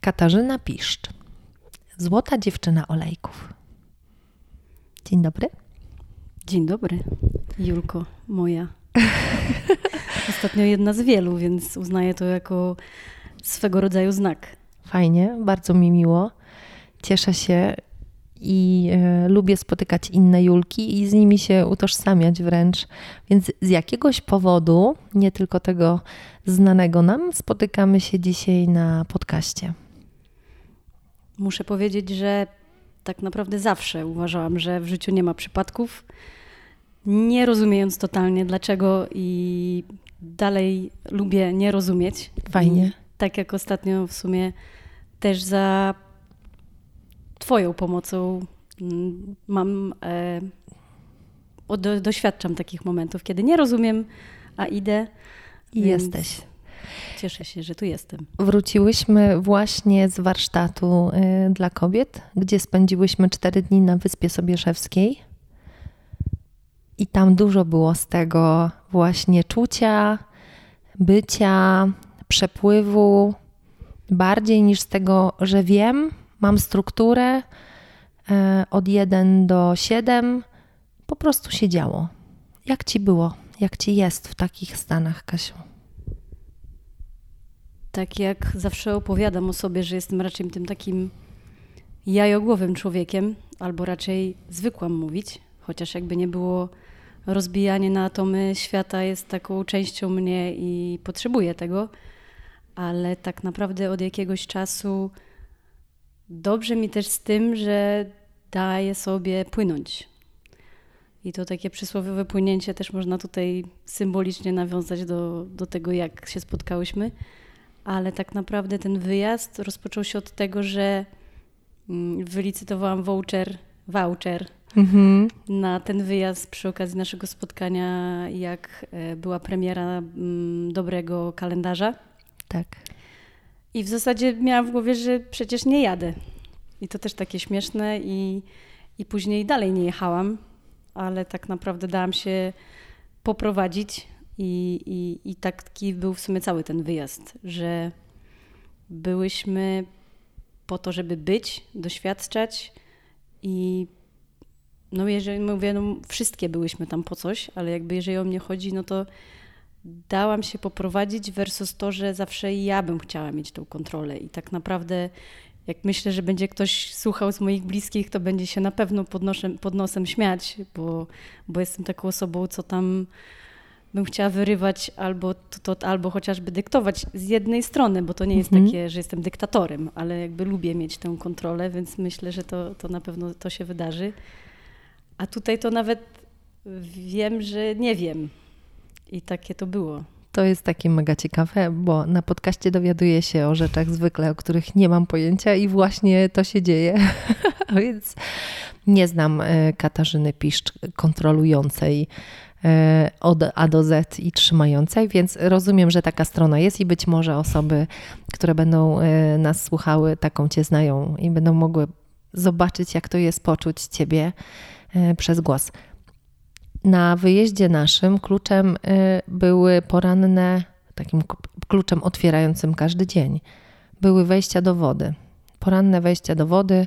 Katarzyna Piszcz, złota dziewczyna olejków. Dzień dobry. Dzień dobry, Julko, moja. Ostatnio jedna z wielu, więc uznaję to jako swego rodzaju znak. Fajnie, bardzo mi miło. Cieszę się i e, lubię spotykać inne Julki i z nimi się utożsamiać wręcz. Więc z jakiegoś powodu, nie tylko tego znanego nam, spotykamy się dzisiaj na podcaście. Muszę powiedzieć, że tak naprawdę zawsze uważałam, że w życiu nie ma przypadków, nie rozumiejąc totalnie dlaczego i dalej lubię nie rozumieć. Fajnie. I tak jak ostatnio w sumie też za Twoją pomocą mm, mam, e, do, doświadczam takich momentów, kiedy nie rozumiem, a idę. I jesteś. Cieszę się, że tu jestem. Wróciłyśmy właśnie z warsztatu y, dla kobiet, gdzie spędziłyśmy cztery dni na Wyspie Sobieszewskiej. I tam dużo było z tego właśnie czucia, bycia, przepływu, bardziej niż z tego, że wiem, mam strukturę y, od 1 do 7. Po prostu się działo. Jak ci było? Jak ci jest w takich stanach, Kasiu? Tak jak zawsze opowiadam o sobie, że jestem raczej tym takim jajogłowym człowiekiem, albo raczej zwykłam mówić, chociaż jakby nie było rozbijanie na atomy świata jest taką częścią mnie i potrzebuję tego, ale tak naprawdę od jakiegoś czasu dobrze mi też z tym, że daję sobie płynąć. I to takie przysłowiowe płynięcie też można tutaj symbolicznie nawiązać do, do tego, jak się spotkałyśmy ale tak naprawdę ten wyjazd rozpoczął się od tego, że mm, wylicytowałam voucher, voucher mhm. na ten wyjazd przy okazji naszego spotkania, jak e, była premiera mm, dobrego kalendarza. Tak. I w zasadzie miałam w głowie, że przecież nie jadę. I to też takie śmieszne i, i później dalej nie jechałam, ale tak naprawdę dałam się poprowadzić i, i, I taki był w sumie cały ten wyjazd, że byłyśmy po to, żeby być, doświadczać i no jeżeli mówię, no wszystkie byłyśmy tam po coś, ale jakby jeżeli o mnie chodzi, no to dałam się poprowadzić versus to, że zawsze ja bym chciała mieć tą kontrolę. I tak naprawdę jak myślę, że będzie ktoś słuchał z moich bliskich, to będzie się na pewno pod pod nosem śmiać, bo, bo jestem taką osobą, co tam bym chciała wyrywać albo, to, to, albo chociażby dyktować z jednej strony, bo to nie jest mhm. takie, że jestem dyktatorem, ale jakby lubię mieć tę kontrolę, więc myślę, że to, to na pewno to się wydarzy. A tutaj to nawet wiem, że nie wiem. I takie to było. To jest takie mega ciekawe, bo na podcaście dowiaduję się o rzeczach zwykle, o których nie mam pojęcia i właśnie to się dzieje. Więc nie znam e, Katarzyny Piszcz kontrolującej od A do Z i trzymającej, więc rozumiem, że taka strona jest i być może osoby, które będą e, nas słuchały, taką Cię znają i będą mogły zobaczyć, jak to jest poczuć Ciebie e, przez głos. Na wyjeździe naszym kluczem były poranne, takim kluczem otwierającym każdy dzień, były wejścia do wody. Poranne wejścia do wody, E,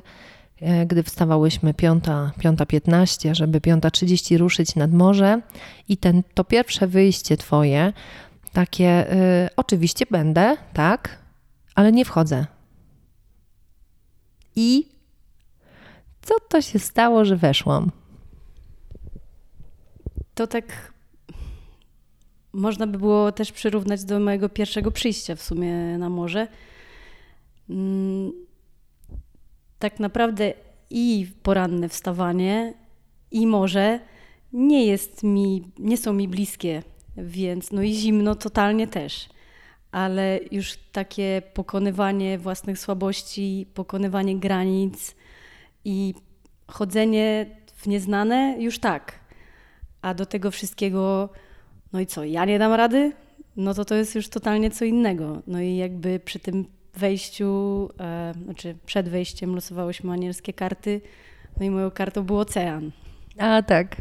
gdy wstawałyśmy piąta, piąta 15, żeby piąta 30 ruszyć nad morze i ten, to pierwsze wyjście twoje, takie y, oczywiście będę, tak, ale nie wchodzę. I co to się stało, że weszłam? To tak można by było też przyrównać do mojego pierwszego przyjścia w sumie na morze. Mm, tak naprawdę i poranne wstawanie, i morze nie jest mi, nie są mi bliskie, więc no i zimno totalnie też. Ale już takie pokonywanie własnych słabości, pokonywanie granic i chodzenie w nieznane już tak. A do tego wszystkiego, no i co, ja nie dam rady? No to to jest już totalnie co innego. No i jakby przy tym wejściu, e, znaczy przed wejściem losowałyśmy anielskie karty, no i moją kartą był ocean. A tak.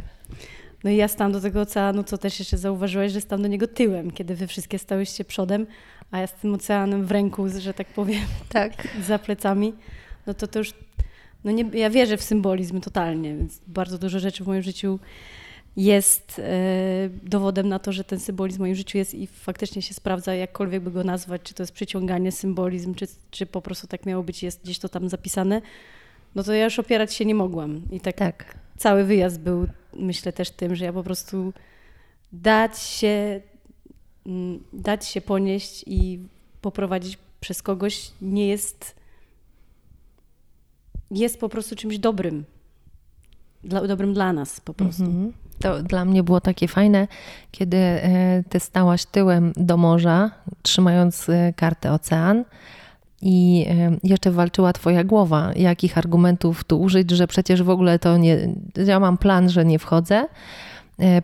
No i ja stałam do tego oceanu, co też jeszcze zauważyłaś, że stałam do niego tyłem, kiedy wy wszystkie stałyście przodem, a ja z tym oceanem w ręku, że tak powiem, tak. za plecami. No to to już, no nie, ja wierzę w symbolizm totalnie, więc bardzo dużo rzeczy w moim życiu jest e, dowodem na to, że ten symbolizm w moim życiu jest i faktycznie się sprawdza, jakkolwiek by go nazwać, czy to jest przyciąganie, symbolizm, czy, czy po prostu tak miało być, jest gdzieś to tam zapisane, no to ja już opierać się nie mogłam. I tak, tak. cały wyjazd był, myślę też tym, że ja po prostu dać się, mm, dać się ponieść i poprowadzić przez kogoś nie jest, jest po prostu czymś dobrym. Dla, dobrym dla nas po prostu. Mm -hmm. To dla mnie było takie fajne, kiedy e, ty stałaś tyłem do morza, trzymając e, kartę ocean i e, jeszcze walczyła twoja głowa, jakich argumentów tu użyć, że przecież w ogóle to nie, ja mam plan, że nie wchodzę,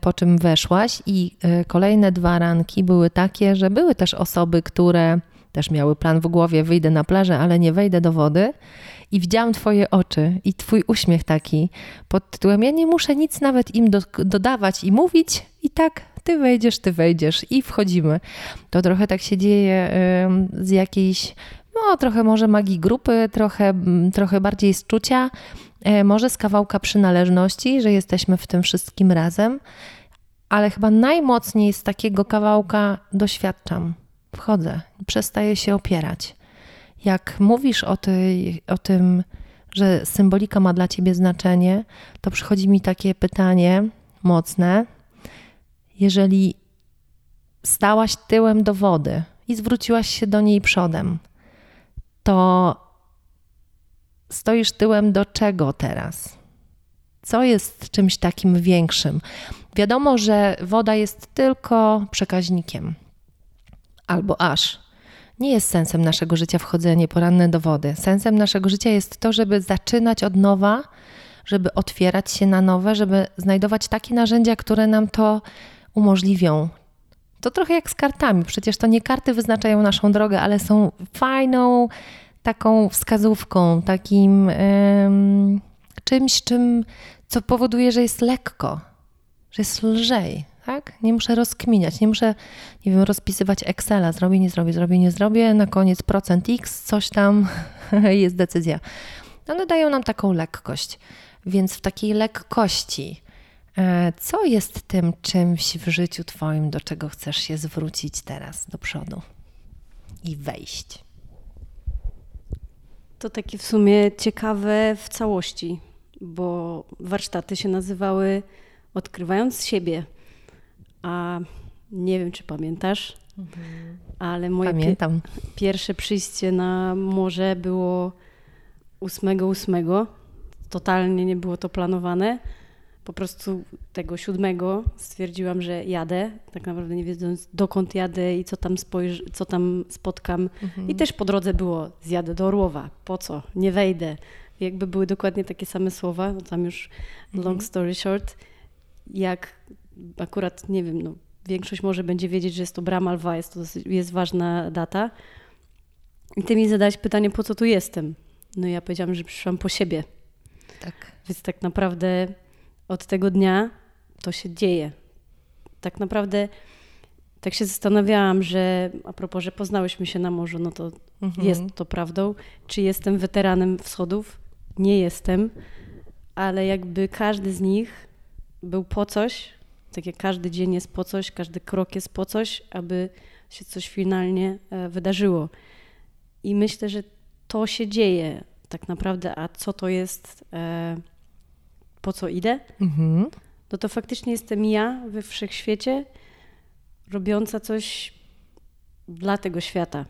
po czym weszłaś i kolejne dwa ranki były takie, że były też osoby, które też miały plan w głowie, wyjdę na plażę, ale nie wejdę do wody i widziałam Twoje oczy i Twój uśmiech taki pod tytułem: Ja nie muszę nic nawet im do, dodawać i mówić, i tak Ty wejdziesz, Ty wejdziesz i wchodzimy. To trochę tak się dzieje z jakiejś, no trochę może magii grupy, trochę, trochę bardziej z czucia, e, może z kawałka przynależności, że jesteśmy w tym wszystkim razem. Ale chyba najmocniej z takiego kawałka doświadczam. Wchodzę, przestaję się opierać. Jak mówisz o, tej, o tym, że symbolika ma dla ciebie znaczenie, to przychodzi mi takie pytanie mocne. Jeżeli stałaś tyłem do wody i zwróciłaś się do niej przodem, to stoisz tyłem do czego teraz? Co jest czymś takim większym? Wiadomo, że woda jest tylko przekaźnikiem albo aż nie jest sensem naszego życia wchodzenie poranne do wody. Sensem naszego życia jest to, żeby zaczynać od nowa, żeby otwierać się na nowe, żeby znajdować takie narzędzia, które nam to umożliwią. To trochę jak z kartami. Przecież to nie karty wyznaczają naszą drogę, ale są fajną taką wskazówką, takim czymś, czym, co powoduje, że jest lekko, że jest lżej tak? Nie muszę rozkminiać, nie muszę, nie wiem, rozpisywać Excela, zrobię, nie zrobię, zrobię, nie zrobię, na koniec procent X, coś tam jest decyzja. One dają nam taką lekkość. Więc w takiej lekkości, e, co jest tym czymś w życiu Twoim, do czego chcesz się zwrócić teraz do przodu i wejść? To takie w sumie ciekawe w całości, bo warsztaty się nazywały Odkrywając siebie. A nie wiem, czy pamiętasz, mhm. ale moje Pamiętam. pierwsze przyjście na morze było 8.8. Totalnie nie było to planowane. Po prostu tego siódmego stwierdziłam, że jadę, tak naprawdę nie wiedząc dokąd jadę i co tam, spojrzy, co tam spotkam. Mhm. I też po drodze było zjadę do Orłowa, po co, nie wejdę. Jakby były dokładnie takie same słowa, no tam już long mhm. story short, jak akurat, nie wiem, no, większość może będzie wiedzieć, że jest to brama lwa, jest to jest ważna data. I ty mi zadałeś pytanie, po co tu jestem? No i ja powiedziałam, że przyszłam po siebie. Tak. Więc tak naprawdę od tego dnia to się dzieje. Tak naprawdę tak się zastanawiałam, że a propos, że poznałyśmy się na morzu, no to mhm. jest to prawdą. Czy jestem weteranem wschodów? Nie jestem, ale jakby każdy z nich był po coś, tak jak każdy dzień jest po coś, każdy krok jest po coś, aby się coś finalnie e, wydarzyło. I myślę, że to się dzieje tak naprawdę, a co to jest, e, po co idę, mhm. no to faktycznie jestem ja we wszechświecie robiąca coś dla tego świata.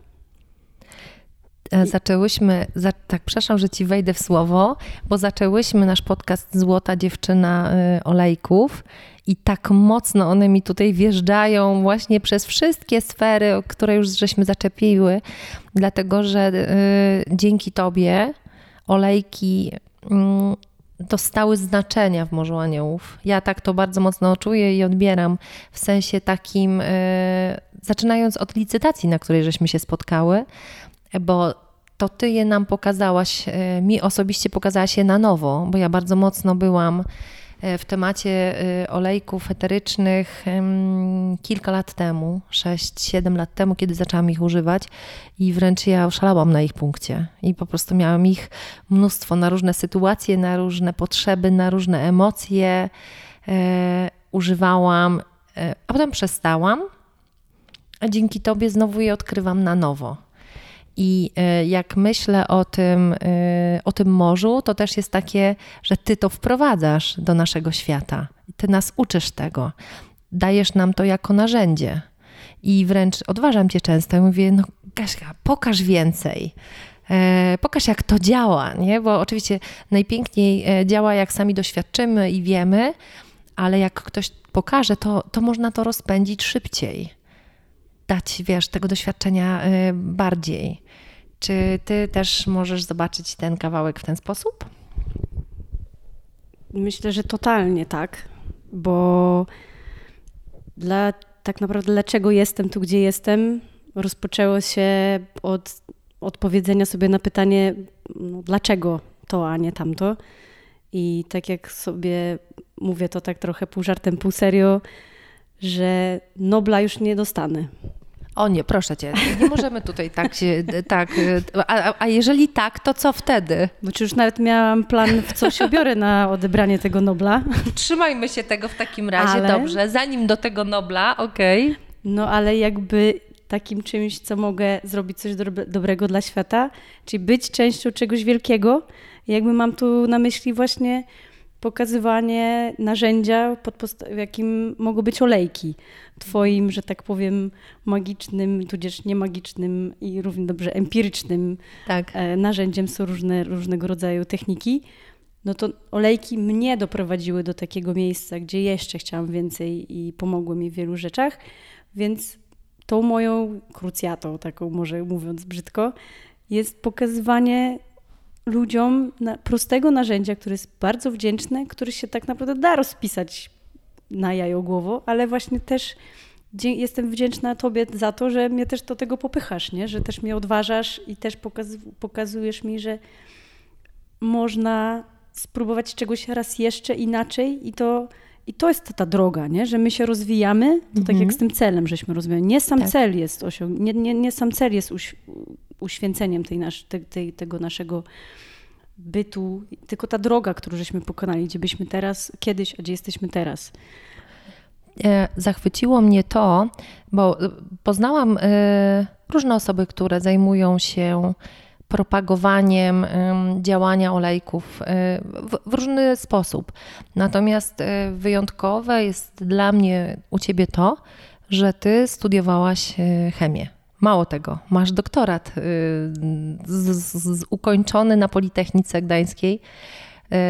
E, zaczęłyśmy, za, tak, przepraszam, że ci wejdę w słowo, bo zaczęłyśmy nasz podcast Złota Dziewczyna Olejków i tak mocno one mi tutaj wjeżdżają właśnie przez wszystkie sfery, które już żeśmy zaczepiły, dlatego że y, dzięki tobie olejki y, dostały znaczenia w Morzu Aniołów. Ja tak to bardzo mocno czuję i odbieram w sensie takim, y, zaczynając od licytacji, na której żeśmy się spotkały, bo to ty je nam pokazałaś, y, mi osobiście pokazałaś je na nowo, bo ja bardzo mocno byłam w temacie e, olejków eterycznych kilka lat temu, 6-7 lat temu, kiedy zaczęłam ich używać i wręcz ja oszalałam na ich punkcie i po prostu miałam ich mnóstwo na różne sytuacje, na różne potrzeby, na różne emocje. Używałam, a potem przestałam, a dzięki Tobie znowu je odkrywam na nowo. I e, jak myślę o tym, e, o tym morzu, to też jest takie, że ty to wprowadzasz do naszego świata. Ty nas uczysz tego. Dajesz nam to jako narzędzie. I wręcz odważam cię często i mówię, no Kaśka, pokaż więcej. E, pokaż, jak to działa, nie? Bo oczywiście najpiękniej działa, jak sami doświadczymy i wiemy, ale jak ktoś pokaże, to, to można to rozpędzić szybciej. Dać, wiesz, tego doświadczenia bardziej. Czy ty też możesz zobaczyć ten kawałek w ten sposób? Myślę, że totalnie tak, bo dla, tak naprawdę dlaczego jestem tu, gdzie jestem, rozpoczęło się od odpowiedzenia sobie na pytanie, no, dlaczego to, a nie tamto. I tak jak sobie mówię to tak trochę pół żartem, pół serio, że Nobla już nie dostanę. O nie, proszę cię, nie możemy tutaj tak się, tak, a, a jeżeli tak, to co wtedy? Bo już nawet miałam plan, w co się ubiorę na odebranie tego Nobla. Trzymajmy się tego w takim razie, ale... dobrze, zanim do tego Nobla, okej. Okay. No ale jakby takim czymś, co mogę zrobić coś dobrego dla świata, czyli być częścią czegoś wielkiego. Jakby mam tu na myśli właśnie pokazywanie narzędzia, pod jakim mogą być olejki. Twoim, że tak powiem, magicznym, tudzież niemagicznym i równie dobrze empirycznym tak. E, narzędziem są różne, różnego rodzaju techniki. No to olejki mnie doprowadziły do takiego miejsca, gdzie jeszcze chciałam więcej i pomogły mi w wielu rzeczach. Więc tą moją krucjatą, taką może mówiąc brzydko, jest pokazywanie ludziom na prostego narzędzia, które jest bardzo wdzięczne, który się tak naprawdę da rozpisać na jajogłowo, ale właśnie też jestem wdzięczna Tobie za to, że mnie też do tego popychasz, nie? że też mnie odważasz i też pokaz pokazujesz mi, że można spróbować czegoś raz jeszcze inaczej i to, i to jest ta droga, nie? że my się rozwijamy, to tak jak mhm. z tym celem, żeśmy rozwijali. Nie sam tak. cel jest osiąg... nie, nie, nie sam cel jest. Uświęceniem tej nasz... Te, tej, tego naszego bytu, tylko ta droga, którą żeśmy pokonali, gdzie byśmy teraz, kiedyś, a gdzie jesteśmy teraz. E, zachwyciło mnie to, bo poznałam e, różne osoby, które zajmują się propagowaniem działania olejków e, w, różny sposób. Natomiast wyjątkowe jest dla mnie u ciebie to, że ty studiowałaś chemię. Mało tego, masz doktorat y, z, z, ukończony na Politechnice Gdańskiej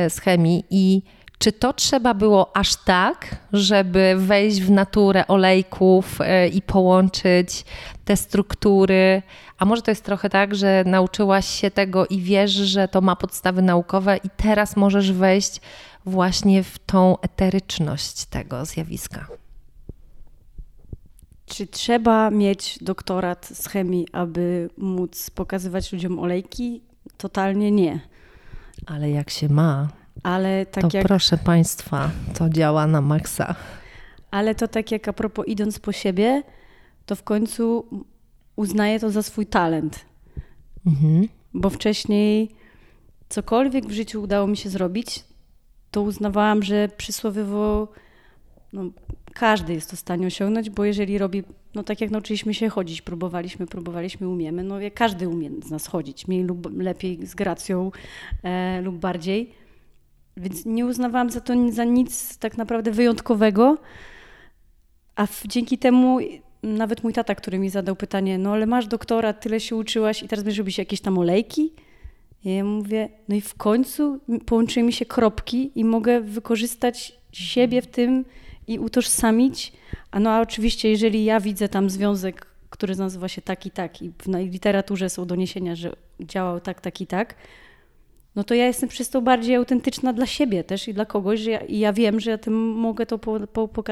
y, z chemii i czy to trzeba było aż tak, żeby wejść w naturę olejków y, i połączyć te struktury? A może to jest trochę tak, że nauczyłaś się tego i wiesz, że to ma podstawy naukowe, i teraz możesz wejść właśnie w tą eteryczność tego zjawiska? Czy trzeba mieć doktorat z chemii, aby móc pokazywać ludziom olejki? Totalnie nie. Ale jak się ma, ale tak to jak... proszę Państwa, to działa na maksa. Ale to tak jak a propos idąc po siebie, to w końcu uznaję to za swój talent. Mhm. Bo wcześniej cokolwiek w życiu udało mi się zrobić, to uznawałam, że przysłowiowo no, każdy jest to w stanie osiągnąć, bo jeżeli robi, no tak jak nauczyliśmy się chodzić, próbowaliśmy, próbowaliśmy, umiemy, no wie, każdy umie z nas chodzić, mniej lub lepiej, z gracją e, lub bardziej. Więc nie uznawałam za to za nic tak naprawdę wyjątkowego, a w, dzięki temu nawet mój tata, który mi zadał pytanie, no ale masz doktorat, tyle się uczyłaś i teraz będziesz robić jakieś tam olejki? I ja mówię, no i w końcu połączyły mi się kropki i mogę wykorzystać siebie w tym, i utożsamić. A no a oczywiście, jeżeli ja widzę tam związek, który nazywa się tak i tak, i w literaturze są doniesienia, że działał tak, tak i tak, no to ja jestem przez to bardziej autentyczna dla siebie też i dla kogoś, że ja, i ja wiem, że ja tym mogę to po, po,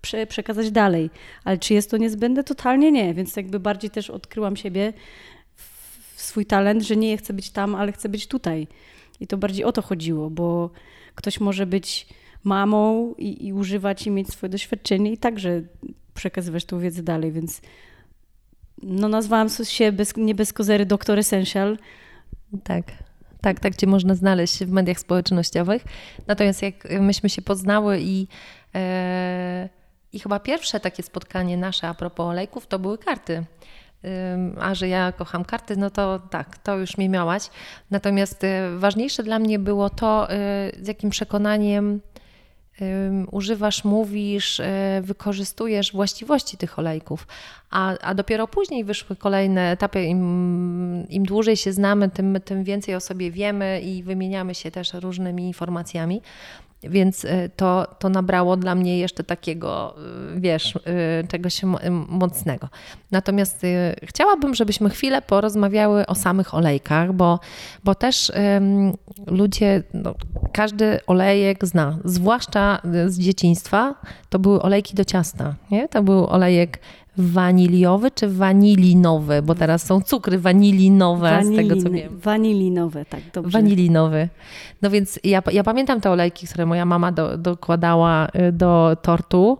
prze, przekazać dalej. Ale czy jest to niezbędne? Totalnie nie, więc jakby bardziej też odkryłam siebie, swój talent, że nie chcę być tam, ale chcę być tutaj. I to bardziej o to chodziło, bo ktoś może być mamą i, i używać i mieć swoje doświadczenie i także przekazywać tą wiedzę dalej, więc no nazwałam się bez, nie bez kozery Doktor Essential. Tak. Tak, tak Cię można znaleźć w mediach społecznościowych. Natomiast jak myśmy się poznały i, e, i chyba pierwsze takie spotkanie nasze a propos olejków to były karty. A że ja kocham karty, no to tak, to już mnie miałaś. Natomiast e, ważniejsze dla mnie było to, e, z jakim przekonaniem używasz, mówisz, e, wykorzystujesz właściwości tych olejków, a, a dopiero później wyszły kolejne etapy. Im, Im dłużej się znamy, tym, tym więcej o sobie wiemy i wymieniamy się też różnymi informacjami. Więc y, to, to nabrało dla mnie jeszcze takiego, y, wiesz, y, czegoś mocnego. Natomiast chciałabym, żebyśmy chwilę porozmawiały o samych olejkach, bo, bo też ludzie, no, każdy olejek zna, zwłaszcza z dzieciństwa, to były olejki do ciasta, nie? To był olejek waniliowy czy wanilinowy, bo teraz są cukry wanilinowe, Waniliny, z tego co wiem. Wanilinowe, tak, dobrze. Wanilinowy. No więc ja, ja pamiętam te olejki, które moja mama do, dokładała y, do tortu,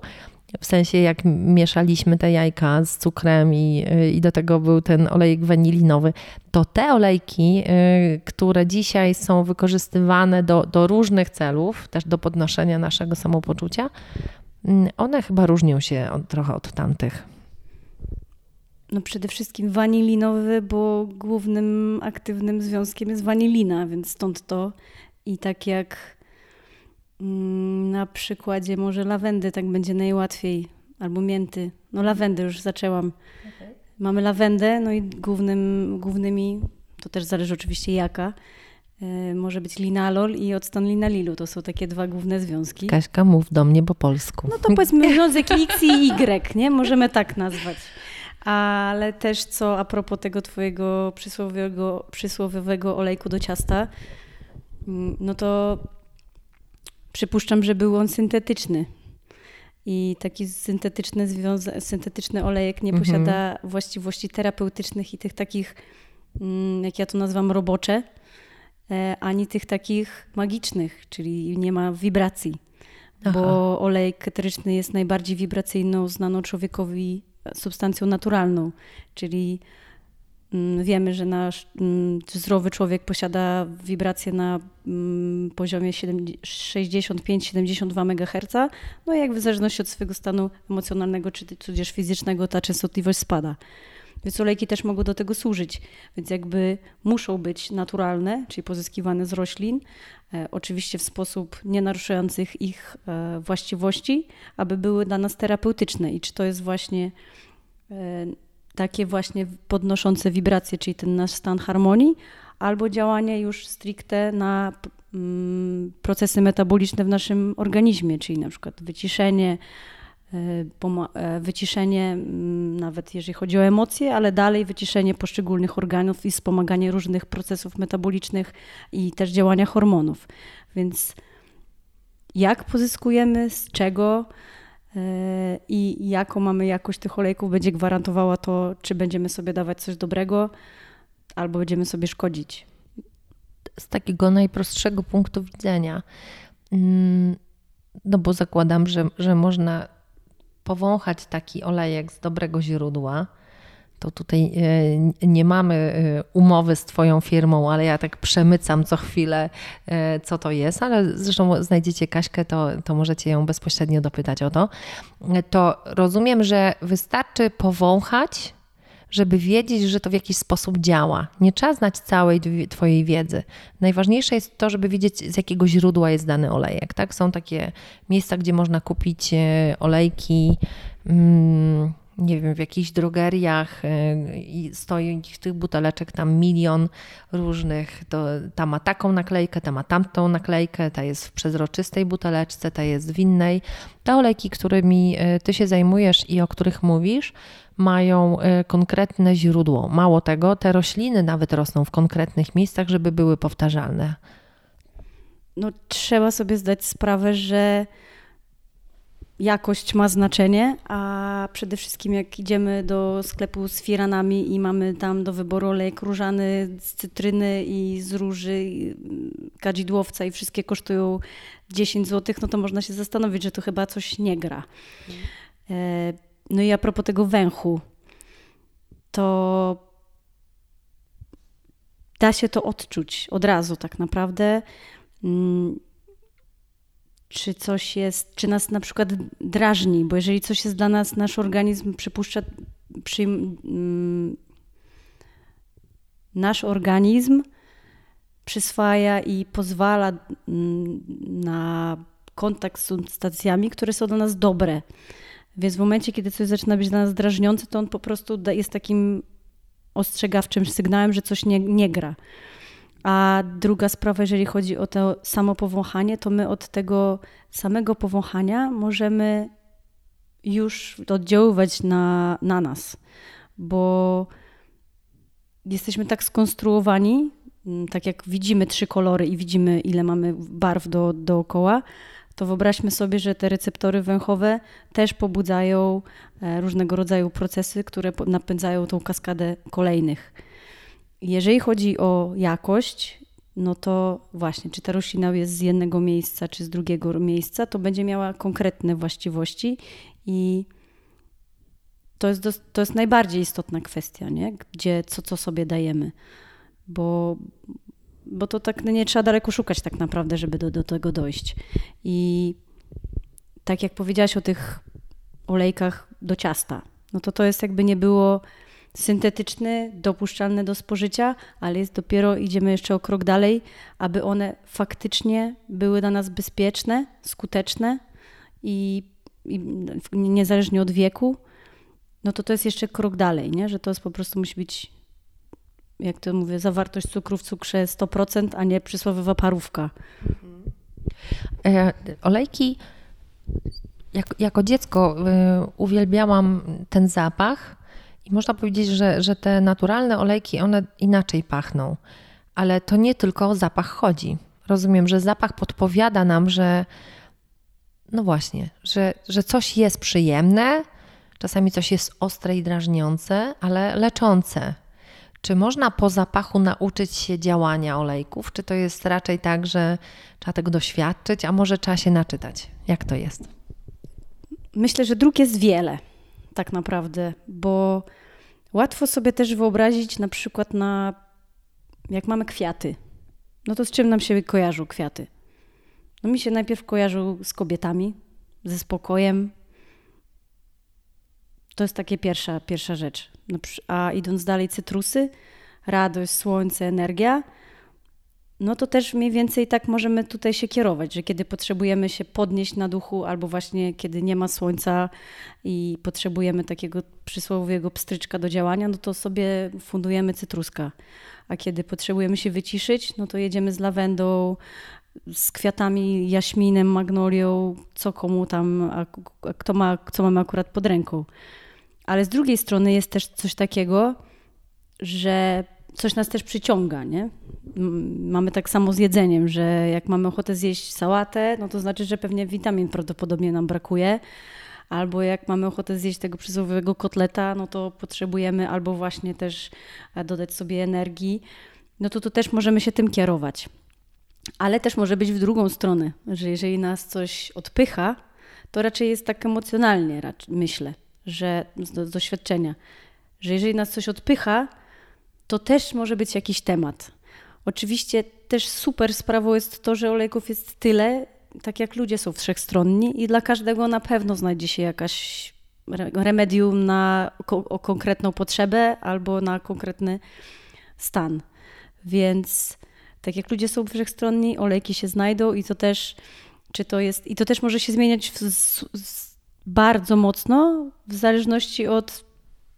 w sensie jak mieszaliśmy te jajka z cukrem i, y, i do tego był ten olejek wanilinowy, to te olejki, y, które dzisiaj są wykorzystywane do, do różnych celów, też do podnoszenia naszego samopoczucia, mm, one chyba różnią się od, trochę od tamtych. No przede wszystkim wanilinowy, bo głównym aktywnym związkiem jest wanilina, więc stąd to. I tak jak mm, na przykładzie może lawendy, tak będzie najłatwiej, albo mięty. No lawendę już zaczęłam. Okay. Mamy lawendę, no i głównym, głównymi, to też zależy oczywiście jaka, y, może być linalol i octan linalilu. To są takie dwa główne związki. Kaśka, mów do mnie po polsku. No to powiedzmy związek X i Y, nie? Możemy tak nazwać ale też co a propos tego twojego przysłowiowego, przysłowiowego olejku do ciasta, mm, no to przypuszczam, że był on syntetyczny. I taki syntetyczny, związa- syntetyczny olejek nie mhm. posiada właściwości terapeutycznych i tych takich, mm, jak ja to nazywam, robocze, e, ani tych takich magicznych, czyli nie ma wibracji. Aha. Bo olejek eteryczny jest najbardziej wibracyjną, znaną człowiekowi substancją naturalną, czyli mm, wiemy, że nasz mm, zdrowy człowiek posiada wibracje na mm, poziomie 65-72 MHz, no i jak w zależności od swojego stanu emocjonalnego czy tudzież fizycznego ta częstotliwość spada. Więc olejki też mogą do tego służyć, więc jakby muszą być naturalne, czyli pozyskiwane z roślin, e, oczywiście w sposób nie naruszających ich e, właściwości, aby były dla nas terapeutyczne. I czy to jest właśnie e, takie właśnie podnoszące wibracje, czyli ten nasz stan harmonii, albo działanie już stricte na mm, procesy metaboliczne w naszym organizmie, czyli na przykład wyciszenie, wyciszenie, mm, nawet jeżeli chodzi o emocje, ale dalej wyciszenie poszczególnych organów i wspomaganie różnych procesów metabolicznych i też działania hormonów. Więc jak pozyskujemy, z czego e, i jaką mamy jakość tych olejków, będzie gwarantowała to, czy będziemy sobie dawać coś dobrego, albo będziemy sobie szkodzić. Z takiego najprostszego punktu widzenia. Mm, no bo zakładam, że, że można powąchać taki olejek z dobrego źródła, to tutaj e, nie mamy e, umowy z Twoją firmą, ale ja tak przemycam co chwilę, e, co to jest, ale zresztą znajdziecie Kaśkę, to, to możecie ją bezpośrednio dopytać o to. To rozumiem, że wystarczy powąchać, żeby wiedzieć, że to w jakiś sposób działa. Nie trzeba znać całej Twojej wiedzy. Najważniejsze jest to, żeby wiedzieć, z jakiego źródła jest dany olejek. Tak? Są takie miejsca, gdzie można kupić e, olejki. Mm, nie wiem, w jakichś drogeriach e, i stoi tych buteleczek tam milion różnych. To, ta ma taką naklejkę, ta ma tamtą naklejkę, ta jest w przezroczystej buteleczce, ta jest w innej. Te olejki, którymi e, ty się zajmujesz i o których mówisz, mają e, konkretne źródło. Mało tego, te rośliny nawet rosną w konkretnych miejscach, żeby były powtarzalne. No, trzeba sobie zdać sprawę, że jakość ma znaczenie, a przede wszystkim jak idziemy do sklepu z firanami i mamy tam do wyboru olejek różany z cytryny i z róży, kadzidłowca i wszystkie kosztują 10 zł, no to można się zastanowić, że to chyba coś nie gra. No i a propos tego węchu, to da się to odczuć od razu tak naprawdę. Mm, czy coś jest, czy nas na przykład drażni, bo jeżeli coś jest dla nas, nasz organizm przypuszcza, przy, mm, nasz organizm przyswaja i pozwala mm, na kontakt z substancjami, które są dla nas dobre. Więc w momencie, kiedy coś zaczyna być dla nas drażniące, to on po prostu jest takim ostrzegawczym sygnałem, że coś nie, nie gra. A druga sprawa, jeżeli chodzi o to samo powąchanie, to my od tego samego powąchania możemy już oddziaływać na, na nas, bo jesteśmy tak skonstruowani, mm, tak jak widzimy trzy kolory i widzimy, ile mamy barw do, dookoła, to wyobraźmy sobie, że te receptory węchowe też pobudzają e, różnego rodzaju procesy, które napędzają tą kaskadę kolejnych. Jeżeli chodzi o jakość, no to właśnie, czy ta roślina jest z jednego miejsca, czy z drugiego miejsca, to będzie miała konkretne właściwości i to jest, to jest najbardziej istotna kwestia, nie? gdzie co, co sobie dajemy. Bo, bo to tak no nie trzeba daleko szukać tak naprawdę, żeby do, do tego dojść. I tak jak powiedziałaś o tych olejkach do ciasta, no to to jest jakby nie było syntetyczny, dopuszczalny do spożycia, ale jest dopiero idziemy jeszcze o krok dalej, aby one faktycznie były dla nas bezpieczne, skuteczne i, i niezależnie od wieku, no to to jest jeszcze krok dalej, nie? że to jest po prostu musi być, jak to mówię, zawartość cukru w cukrze 100%, a nie przysłowiowa parówka. E, olejki, jak, jako dziecko y, uwielbiałam ten zapach, i można powiedzieć, że, że te naturalne olejki, one inaczej pachną. Ale to nie tylko o zapach chodzi. Rozumiem, że zapach podpowiada nam, że no właśnie, że, że coś jest przyjemne, czasami coś jest ostre i drażniące, ale leczące. Czy można po zapachu nauczyć się działania olejków? Czy to jest raczej tak, że trzeba tego doświadczyć, a może trzeba się naczytać? Jak to jest? Myślę, że dróg jest wiele tak naprawdę, bo łatwo sobie też wyobrazić na przykład na, jak mamy kwiaty, no to z czym nam się kojarzą kwiaty? No mi się najpierw kojarzą z kobietami, ze spokojem. To jest takie pierwsza, pierwsza rzecz. A idąc dalej, cytrusy, radość, słońce, energia – no to też mniej więcej tak możemy tutaj się kierować, że kiedy potrzebujemy się podnieść na duchu, albo właśnie kiedy nie ma słońca i potrzebujemy takiego przysłowiowego pstryczka do działania, no to sobie fundujemy cytruska. A kiedy potrzebujemy się wyciszyć, no to jedziemy z lawendą, z kwiatami, jaśminem, magnolią, co komu tam, a, a kto ma, co mamy akurat pod ręką. Ale z drugiej strony jest też coś takiego, że coś nas też przyciąga, nie? Mamy tak samo z jedzeniem, że jak mamy ochotę zjeść sałatę, no to znaczy, że pewnie witamin prawdopodobnie nam brakuje. Albo jak mamy ochotę zjeść tego przysłowiowego kotleta, no to potrzebujemy albo właśnie też e, dodać sobie energii. No to tu też możemy się tym kierować. Ale też może być w drugą stronę, że jeżeli nas coś odpycha, to raczej jest tak emocjonalnie, myślę, że z doświadczenia, że jeżeli nas coś odpycha, to też może być jakiś temat. Oczywiście też super sprawą jest to, że olejków jest tyle, tak jak ludzie są wszechstronni i dla każdego na pewno znajdzie się jakaś remedium na o konkretną potrzebę albo na konkretny stan. Więc tak jak ludzie są wszechstronni, olejki się znajdą i to też, czy to jest, i to też może się zmieniać w, z, bardzo mocno w zależności od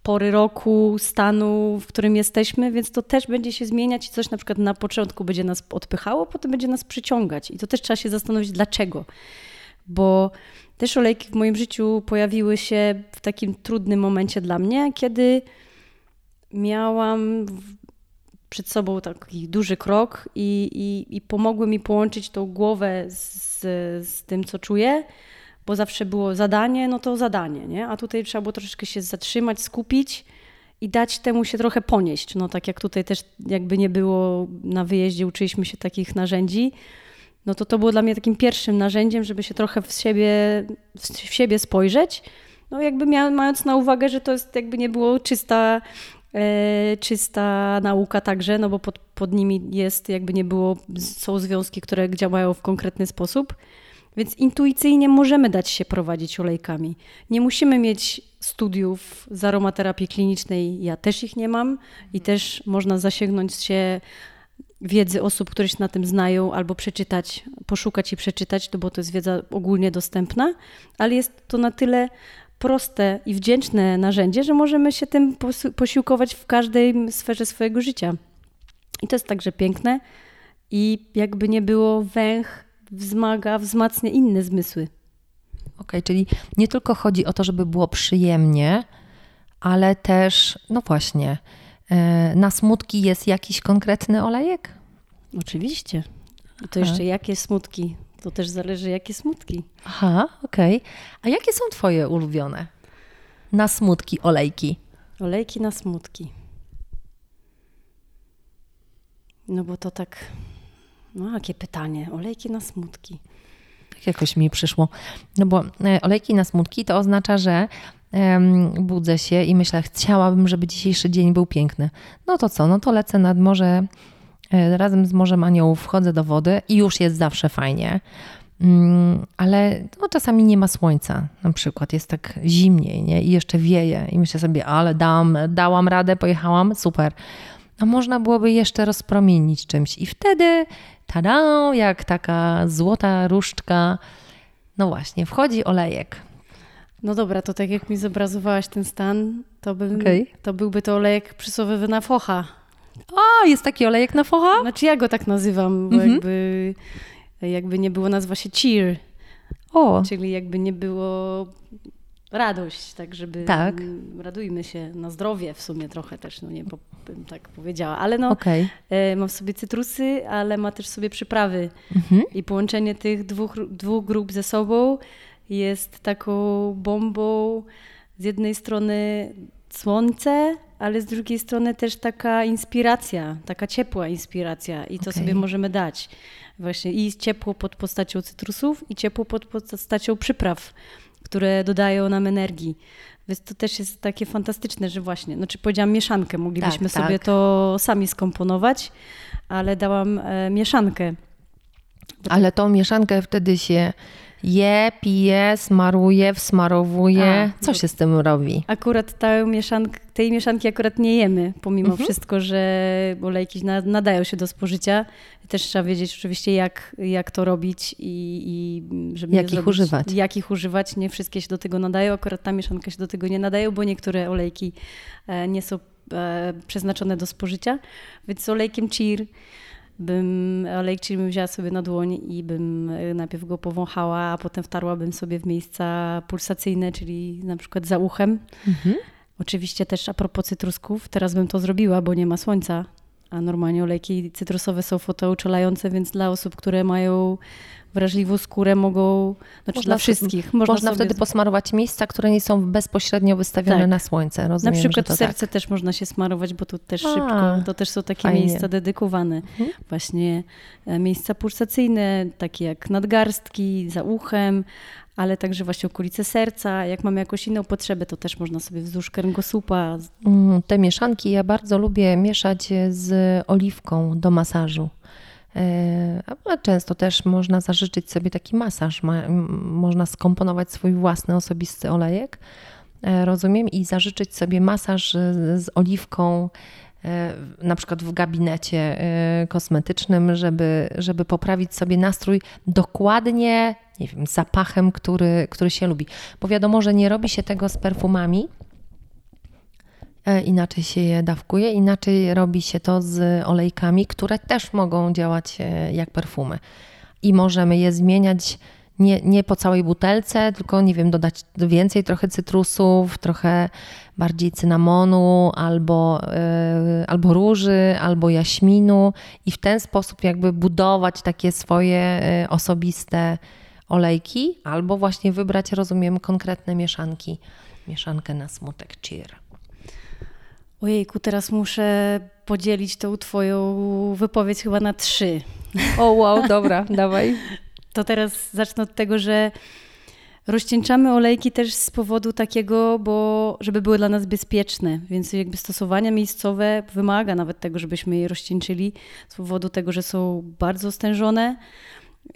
pory roku, stanu, w którym jesteśmy, więc to też będzie się zmieniać i coś na przykład na początku będzie nas odpychało, potem będzie nas przyciągać. I to też trzeba się zastanowić, dlaczego. Bo też olejki w moim życiu pojawiły się w takim trudnym momencie dla mnie, kiedy miałam przed sobą taki duży krok i, i, i pomogły mi połączyć tą głowę z, z tym, co czuję bo zawsze było zadanie, no to zadanie, nie? A tutaj trzeba było troszeczkę się zatrzymać, skupić i dać temu się trochę ponieść. No tak jak tutaj też jakby nie było na wyjeździe, uczyliśmy się takich narzędzi, no to to było dla mnie takim pierwszym narzędziem, żeby się trochę w siebie, w siebie spojrzeć. No jakby mia, mając na uwagę, że to jest jakby nie było czysta, e, czysta nauka także, no bo pod, pod nimi jest jakby nie było, są związki, które działają w konkretny sposób. Więc intuicyjnie możemy dać się prowadzić olejkami. Nie musimy mieć studiów z aromaterapii klinicznej, ja też ich nie mam i też można zasięgnąć się wiedzy osób, które się na tym znają, albo przeczytać, poszukać i przeczytać, to bo to jest wiedza ogólnie dostępna, ale jest to na tyle proste i wdzięczne narzędzie, że możemy się tym posiłkować w każdej sferze swojego życia. I to jest także piękne i jakby nie było węch wzmaga, wzmacnia inne zmysły. Okej, okay, czyli nie tylko chodzi o to, żeby było przyjemnie, ale też, no właśnie, e, na smutki jest jakiś konkretny olejek? Oczywiście. I to jeszcze jakie smutki? To też zależy, jakie smutki. Aha, okej. Okay. A jakie są Twoje ulubione na smutki olejki? Olejki na smutki. No bo to tak no, jakie pytanie. Olejki na smutki. Tak jakoś mi przyszło. No bo e, olejki na smutki to oznacza, że budzę się i myślę, chciałabym, żeby dzisiejszy dzień był piękny. No to co? No to lecę nad morze, e, razem z Morzem Aniołów wchodzę do wody i już jest zawsze fajnie. Mm, ale no, czasami nie ma słońca, na przykład jest tak zimniej nie? i jeszcze wieje i myślę sobie, ale dam, dałam radę, pojechałam, super. A można byłoby jeszcze rozpromienić czymś i wtedy tada, jak taka złota różdżka. No właśnie, wchodzi olejek. No dobra, to tak jak mi zobrazowałaś ten stan, to, okay. to byłby to olejek przysłowiowy na focha. A, jest taki olejek na focha? Znaczy ja go tak nazywam, bo mm -hmm. jakby, jakby nie było, nazwa się cheer. O. Czyli jakby nie było radość, tak żeby tak. radujmy się na zdrowie w sumie trochę też, no nie bym tak powiedziała, ale no okay. e, mam w sobie cytrusy, ale ma też sobie przyprawy mhm. i połączenie tych dwóch, dwóch grup ze sobą jest taką bombą z jednej strony słońce, ale z drugiej strony też taka inspiracja, taka ciepła inspiracja i to okay. sobie możemy dać. Właśnie i ciepło pod postacią cytrusów i ciepło pod postacią przypraw które dodają nam energii. Więc to też jest takie fantastyczne, że właśnie, no czy powiedziałam mieszankę, moglibyśmy tak, sobie tak. to sami skomponować, ale dałam e, mieszankę. Ale tą mieszankę wtedy się je, pije, smaruje, wsmarowuje. A, Co się z tym robi? Akurat tę mieszankę, tej mieszanki akurat nie jemy, pomimo mhm. wszystko, że olejki nadają się do spożycia. Też trzeba wiedzieć oczywiście, jak, jak to robić i, i żeby jak ich zrobić, używać. Jak ich używać. Nie wszystkie się do tego nadają, akurat ta mieszanka się do tego nie nadaje, bo niektóre olejki e, nie są e, przeznaczone do spożycia. Więc z olejkiem cheer bym olejk czyli bym wzięła sobie na dłoń i bym e, najpierw go powąchała, a potem wtarłabym sobie w miejsca pulsacyjne, czyli na przykład za uchem. Mhm. Oczywiście też a propos cytrusków, teraz bym to zrobiła, bo nie ma słońca, a normalnie olejki cytrusowe są fotouczulające, więc dla osób, które mają wrażliwą skórę mogą, znaczy można dla wszystkich. Można, można wtedy posmarować miejsca, które nie są bezpośrednio wystawione tak. na słońce. Rozumiem, na przykład w serce tak. też można się smarować, bo tu też A, szybko, to też są takie fajnie. miejsca dedykowane. Mhm. Właśnie e, miejsca pulsacyjne, takie jak nadgarstki, za uchem, ale także właśnie okolice serca. Jak mamy jakąś inną potrzebę, to też można sobie wzdłuż kręgosłupa. Mm, te mieszanki ja bardzo lubię mieszać z oliwką do masażu. E, a często też można zażyczyć sobie taki masaż, można skomponować swój własny osobisty olejek, e, rozumiem, i zażyczyć sobie masaż z oliwką, e, na przykład w gabinecie kosmetycznym, żeby, żeby poprawić sobie nastrój dokładnie, nie wiem, zapachem, który, który się lubi. Bo wiadomo, że nie robi się tego z perfumami, E, inaczej się je dawkuje, inaczej robi się to z olejkami, które też mogą działać e, jak perfumy. I możemy je zmieniać nie, nie po całej butelce, tylko nie wiem, dodać więcej trochę cytrusów, trochę bardziej cynamonu, albo, yy, albo róży, albo jaśminu i w ten sposób jakby budować takie swoje yy, osobiste olejki, albo właśnie wybrać, rozumiem, konkretne mieszanki. Mieszankę na smutek cheer. Ojejku, teraz muszę podzielić tą twoją wypowiedź chyba na trzy. O wow, dobra, dawaj. To teraz zacznę od tego, że rozcieńczamy olejki też z powodu takiego, bo żeby były dla nas bezpieczne, więc jakby stosowania miejscowe wymaga nawet tego, żebyśmy je rozcieńczyli z powodu tego, że są bardzo stężone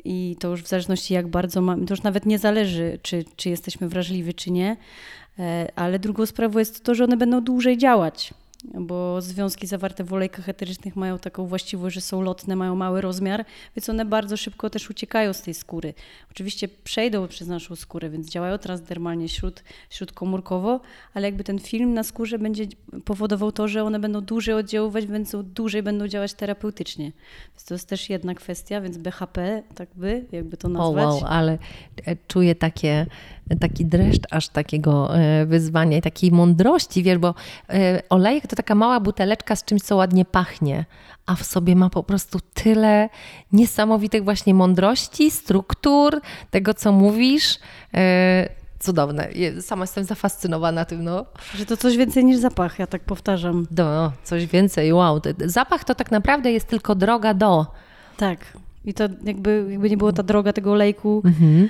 i to już w zależności jak bardzo mamy, to już nawet nie zależy, czy, czy jesteśmy wrażliwi, czy nie, ale drugą sprawą jest to, że one będą dłużej działać bo związki zawarte w olejkach eterycznych mają taką właściwość, że są lotne, mają mały rozmiar, więc one bardzo szybko też uciekają z tej skóry. Oczywiście przejdą przez naszą skórę, więc działają transdermalnie śród, śródkomórkowo, ale jakby ten film na skórze będzie powodował to, że one będą dłużej oddziaływać, więc dłużej będą działać terapeutycznie. Więc to jest też jedna kwestia, więc BHP, tak by, jakby to nazwać. O wow, ale e, czuję takie taki dreszcz aż takiego e, wyzwania i takiej mądrości, wiesz, bo e, olejek to taka mała buteleczka z czymś, co ładnie pachnie, a w sobie ma po prostu tyle niesamowitych właśnie mądrości, struktur, tego, co mówisz. E, cudowne. Sama jestem zafascynowana tym, no. Że to coś więcej niż zapach, ja tak powtarzam. No, coś więcej, wow. Zapach to tak naprawdę jest tylko droga do. Tak. I to jakby, jakby nie było ta droga tego olejku, mhm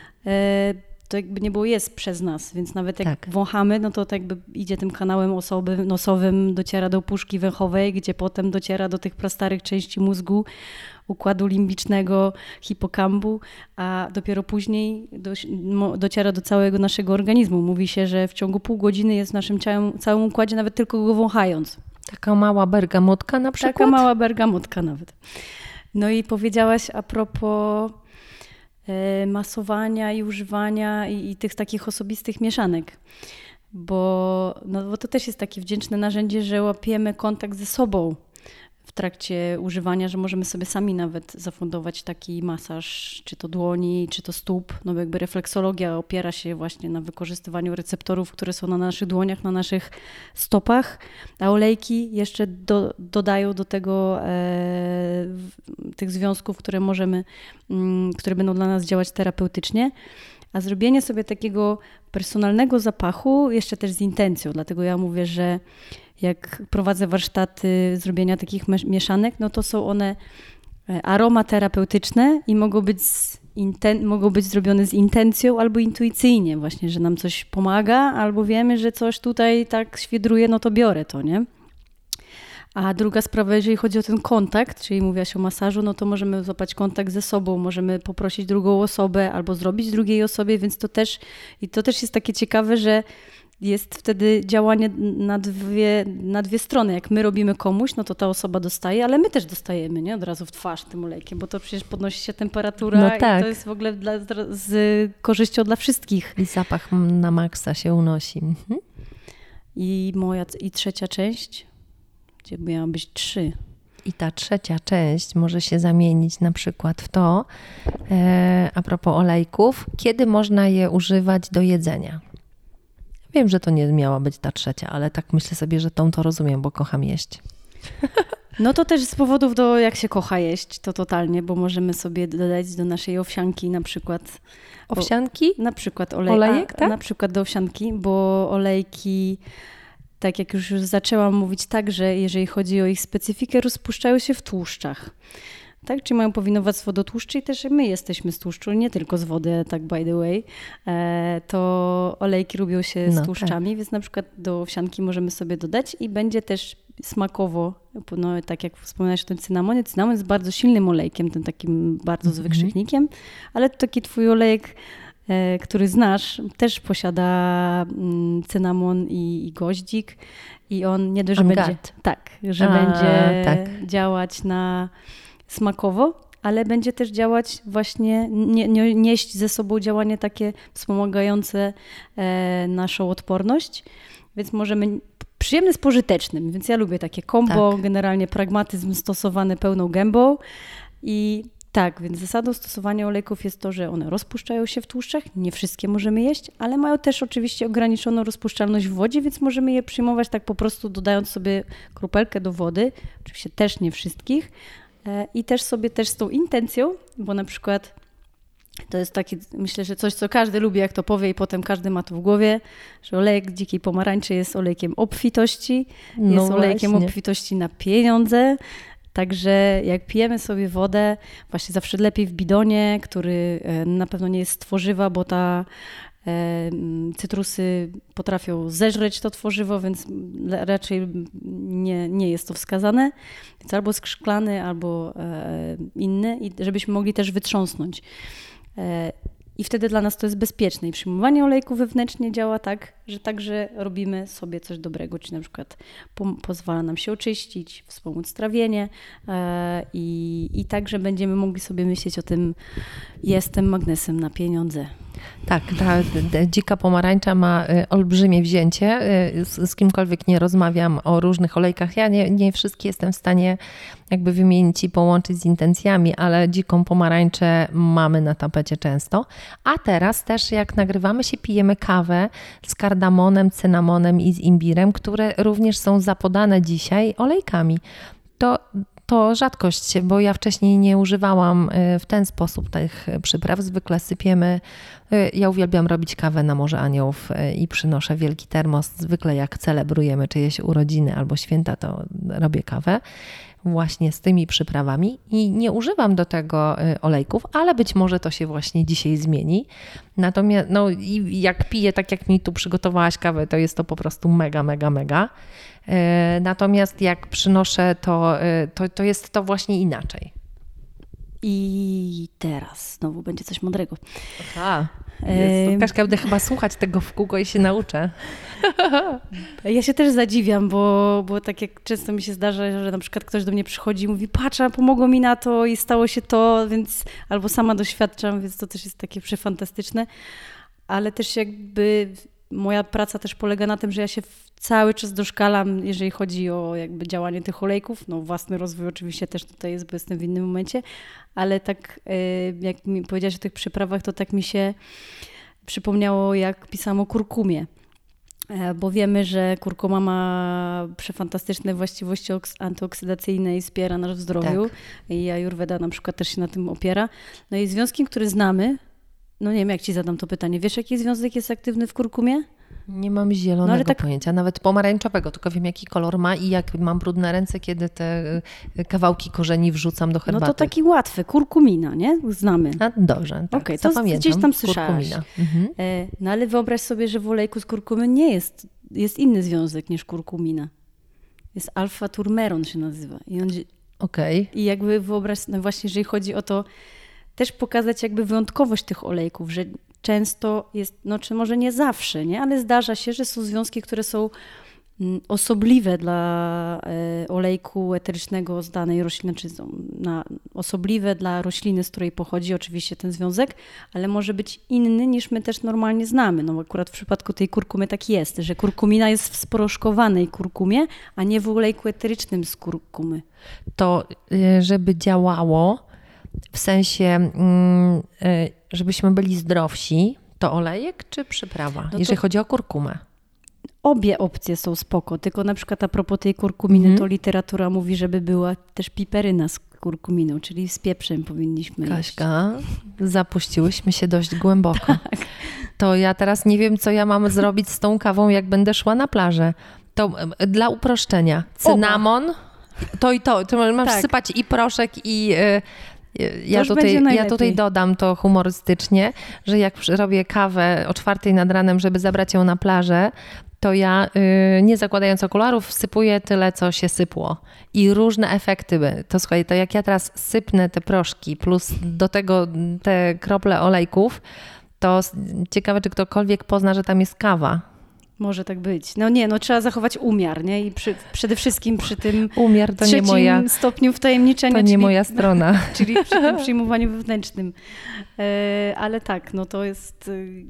to jakby nie było jest przez nas, więc nawet jak tak. wąchamy, no to tak jakby idzie tym kanałem osoby, nosowym, dociera do puszki węchowej, gdzie potem dociera do tych prastarych części mózgu, układu limbicznego, hipokambu, a dopiero później do, dociera do całego naszego organizmu. Mówi się, że w ciągu pół godziny jest w naszym całym, całym układzie, nawet tylko go wąchając. Taka mała bergamotka na przykład? Taka mała bergamotka nawet. No i powiedziałaś a propos masowania i używania i, i tych takich osobistych mieszanek. Bo, no, bo to też jest takie wdzięczne narzędzie, że łapiemy kontakt ze sobą w trakcie używania, że możemy sobie sami nawet zafundować taki masaż, czy to dłoni, czy to stóp. No jakby refleksologia opiera się właśnie na wykorzystywaniu receptorów, które są na naszych dłoniach, na naszych stopach, a olejki jeszcze do, dodają do tego e, tych związków, które możemy, m, mm, które będą dla nas działać terapeutycznie. A zrobienie sobie takiego personalnego zapachu jeszcze też z intencją, dlatego ja mówię, że jak prowadzę warsztaty zrobienia takich mieszanek, no to są one e, aromaterapeutyczne i mogą być, inten- mogą być zrobione z intencją albo intuicyjnie, właśnie, że nam coś pomaga, albo wiemy, że coś tutaj tak świdruje, no to biorę to, nie? A druga sprawa, jeżeli chodzi o ten kontakt, czyli mówiłaś o masażu, no to możemy złapać kontakt ze sobą, możemy poprosić drugą osobę albo zrobić drugiej osobie, więc to też, i to też jest takie ciekawe, że jest wtedy działanie na dwie, na dwie strony. Jak my robimy komuś, no to ta osoba dostaje, ale my też dostajemy, nie? Od razu w twarz tym olejkiem, bo to przecież podnosi się temperatura no tak. i to jest w ogóle dla, z korzyścią dla wszystkich. I zapach na maksa się unosi. Mhm. I moja, i trzecia część, gdzie miała być trzy. I ta trzecia część może się zamienić na przykład w to, e, a propos olejków, kiedy można je używać do jedzenia. Wiem, że to nie miała być ta trzecia, ale tak myślę sobie, że tą to rozumiem, bo kocham jeść. No to też z powodów do jak się kocha jeść, to totalnie, bo możemy sobie dodać do naszej owsianki na przykład... Owsianki? Na przykład olej, olejek, tak? Na przykład do owsianki, bo olejki tak jak już zaczęłam mówić, także jeżeli chodzi o ich specyfikę, rozpuszczają się w tłuszczach tak? Czyli mają powinowactwo do tłuszczy i też my jesteśmy z tłuszczu, nie tylko z wody, tak by the way. E, to olejki robią się z no, tłuszczami, tak. więc na przykład do owsianki możemy sobie dodać i będzie też smakowo, no, tak jak wspomniałeś o tym cynamonie, cynamon jest bardzo silnym olejkiem, tym takim bardzo mm -hmm. z wykrzyknikiem, ale taki twój olejek e, który znasz, też posiada mm, cynamon i, i goździk i on nie dość, że będzie, tak, że A, będzie tak. działać na smakowo, ale będzie też działać właśnie, nie, nie, nieść ze sobą działanie takie wspomagające e, naszą odporność, więc możemy przyjemny z pożytecznym, więc ja lubię takie kombo, tak. generalnie pragmatyzm stosowany pełną gębą i tak, więc zasadą stosowania olejków jest to, że one rozpuszczają się w tłuszczach, nie wszystkie możemy jeść, ale mają też oczywiście ograniczoną rozpuszczalność w wodzie, więc możemy je przyjmować tak po prostu dodając sobie kropelkę do wody, oczywiście też nie wszystkich, I też sobie też z tą intencją, bo na przykład To jest takie, myślę, że coś, co każdy lubi, jak to powie, i potem każdy ma to w głowie, że olejek dzikiej pomarańczy jest olejkiem obfitości, No jest olejkiem właśnie. obfitości na pieniądze. Także jak pijemy sobie wodę, właśnie zawsze lepiej w bidonie, który e, na pewno nie jest z tworzywa, bo ta e, cytrusy potrafią zeżreć to tworzywo, więc raczej nie, nie jest to wskazane. Więc albo szklany, albo e, inny, i żebyśmy mogli też wytrząsnąć. E, I wtedy dla nas to jest bezpieczne. I przyjmowanie olejku wewnętrznie działa tak, że także robimy sobie coś dobrego, czyli na przykład pozwala nam się oczyścić, wspomóc trawienie e, i, i także będziemy mogli sobie myśleć o tym, jestem magnesem na pieniądze. Tak, ta dzika pomarańcza ma y, olbrzymie wzięcie. Y, Z, z kimkolwiek nie rozmawiam o różnych olejkach. Ja nie, nie wszystkie jestem w stanie jakby wymienić i połączyć z intencjami, ale dziką pomarańczę mamy na tapecie często. A teraz też jak nagrywamy się, pijemy kawę z kardamonem, cynamonem i z imbirem, które również są zapodane dzisiaj olejkami. To to rzadkość, bo ja wcześniej nie używałam y, w ten sposób tych przypraw. Zwykle sypiemy. y, Ja uwielbiam robić kawę na Morze Aniołów y, i przynoszę wielki termos. Zwykle jak celebrujemy czyjeś urodziny albo święta, to robię kawę właśnie z tymi przyprawami i nie używam do tego y, olejków, ale być może to się właśnie dzisiaj zmieni. Natomiast no i jak piję tak jak mi tu przygotowałaś kawę, to jest to po prostu mega, mega, mega. Y, Natomiast jak przynoszę to, y, to, to jest to właśnie inaczej. I teraz znowu będzie coś mądrego. Aha. Em. Kaszka, będę chyba słuchać tego w kółko i się nauczę. Ja się też zadziwiam, bo, bo tak jak często mi się zdarza, że na przykład ktoś do mnie przychodzi i mówi, patrz, pomogło mi na to i stało się to, więc albo sama doświadczam, więc to też jest takie przefantastyczne. Ale też jakby moja praca też polega na tym, że ja się cały czas doszkalam, jeżeli chodzi o jakby działanie tych olejków. No własny rozwój oczywiście też tutaj jest, bo jestem w innym momencie, ale tak y, jak mi powiedziałaś o tych przyprawach, to tak mi się przypomniało, jak pisałam o kurkumie. E, Bo wiemy, że kurkuma ma przefantastyczne właściwości oks- antyoksydacyjne i wspiera nas w zdrowiu. I Ayurveda na przykład też się na tym opiera. No i związkiem, który znamy, no nie wiem, jak ci zadam to pytanie. Wiesz, jaki związek jest aktywny w kurkumie? Nie mam zielonego No tak- pojęcia, nawet pomarańczowego, tylko wiem jaki kolor ma i jak mam brudne ręce, kiedy te y, kawałki korzeni wrzucam do No herbaty. to taki łatwy, kurkumina, nie? Znamy. A, dobrze, tak, Okej, to zapamiętam. gdzieś tam słyszałaś. Kurkumina. Mhm. E, No ale wyobraź sobie, że w olejku z kurkumy nie jest, jest inny związek niż kurkumina. Jest alfa-turmeron się nazywa. I on Okej. I jakby wyobraź, no właśnie, jeżeli chodzi o to, też pokazać jakby wyjątkowość tych olejków, że często jest, no czy może nie zawsze, nie, ale zdarza się, że są związki, które są mm, osobliwe dla e, olejku eterycznego z danej rośliny, czy na, osobliwe dla rośliny, z której pochodzi oczywiście ten związek, ale może być inny niż my też normalnie znamy. No akurat w przypadku tej kurkumy tak jest, że kurkumina jest w sproszkowanej kurkumie, a nie w olejku eterycznym z kurkumy. To y, żeby działało, w sensie, mm, y, żebyśmy byli zdrowsi, to olejek czy przyprawa, No jeżeli chodzi o kurkumę? Obie opcje są spoko, tylko na przykład a propos tej kurkuminy, Mhm. to literatura mówi, żeby była też piperyna z kurkuminą, czyli z pieprzem powinniśmy jeść. Kaśka, zapuściłyśmy się dość głęboko. Tak. To ja teraz nie wiem, co ja mam zrobić z tą kawą, jak będę szła na plażę. To dla uproszczenia, cynamon, to i to. to mam Tak. wsypać i proszek i... e, Ja tutaj, ja tutaj dodam to humorystycznie, że jak robię kawę o czwartej nad ranem, żeby zabrać ją na plażę, to ja y, nie zakładając okularów wsypuję tyle, co się sypło. I różne efekty. by- To słuchaj, to jak ja teraz sypnę te proszki plus do tego te krople olejków, to ciekawe, czy ktokolwiek pozna, że tam jest kawa. Może tak być. No nie, no trzeba zachować umiar, nie? I przy, przede wszystkim przy tym Umiar to nie moja, stopniu wtajemniczenia, to nie czyli, moja strona. czyli przy tym przyjmowaniu wewnętrznym. E, ale tak, no to jest... y,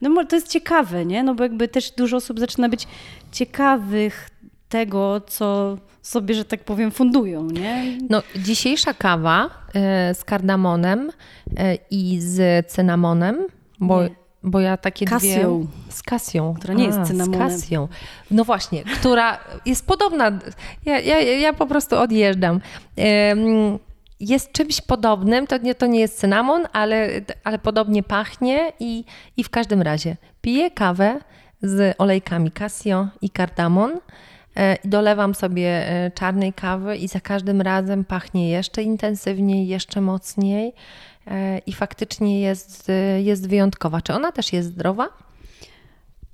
No to jest ciekawe, nie? No bo jakby też dużo osób zaczyna być ciekawych tego, co sobie, że tak powiem, fundują, nie? No, dzisiejsza kawa e, z kardamonem e, i z cynamonem, bo, Nie. Bo ja takie Kasją. dwie... Z kasją. Która nie jest A, cynamonem. Z kasją. No właśnie, która jest podobna. Ja, ja, ja po prostu odjeżdżam. Jest czymś podobnym. To nie, to nie jest cynamon, ale, ale podobnie pachnie i, i w każdym razie piję kawę z olejkami Casio i kardamon. E, dolewam sobie e, czarnej kawy i za każdym razem pachnie jeszcze intensywniej, jeszcze mocniej i faktycznie jest, jest wyjątkowa. Czy ona też jest zdrowa?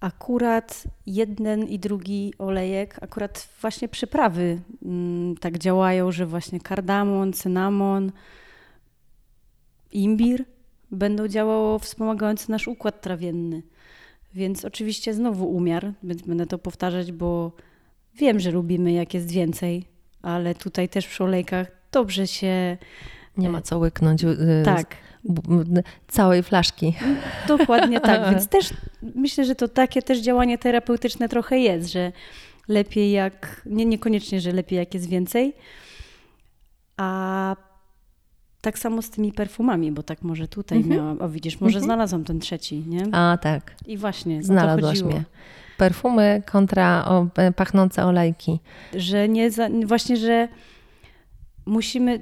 Akurat jeden i drugi olejek, akurat właśnie przyprawy mm, tak działają, że właśnie kardamon, cynamon, imbir będą działało wspomagające nasz układ trawienny. Więc oczywiście znowu umiar, więc będę to powtarzać, bo wiem, że lubimy jak jest więcej, ale tutaj też przy olejkach dobrze się... Nie ma co łyknąć. Tak całej flaszki. Dokładnie tak, więc też myślę, że to takie też działanie terapeutyczne trochę jest, że lepiej jak, nie, niekoniecznie, że lepiej jak jest więcej, a tak samo z tymi perfumami, bo tak może tutaj mhm. miałam, o widzisz, może mhm. znalazłam ten trzeci, nie? A tak. I właśnie, znalazłaś mnie. Perfumy kontra o, e, pachnące olejki. Że nie, za, właśnie, że musimy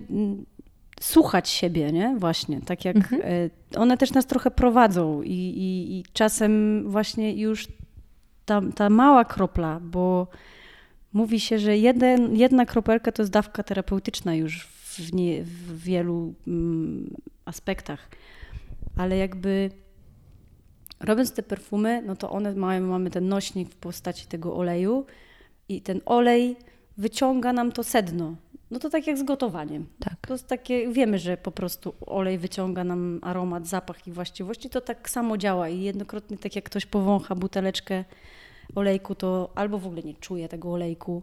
słuchać siebie, nie? Właśnie, tak jak mhm. E, one też nas trochę prowadzą i, i, i czasem właśnie już ta, ta, mała kropla, bo mówi się, że jeden, jedna kropelka to jest dawka terapeutyczna już w, nie, w wielu mm, aspektach, ale jakby robiąc te perfumy, no to one mają, mamy ten nośnik w postaci tego oleju i ten olej wyciąga nam to sedno, no to tak jak z gotowaniem. Tak. To jest takie, wiemy, że po prostu olej wyciąga nam aromat, zapach i właściwości, to tak samo działa i jednokrotnie tak jak ktoś powącha buteleczkę olejku, to albo w ogóle nie czuje tego olejku,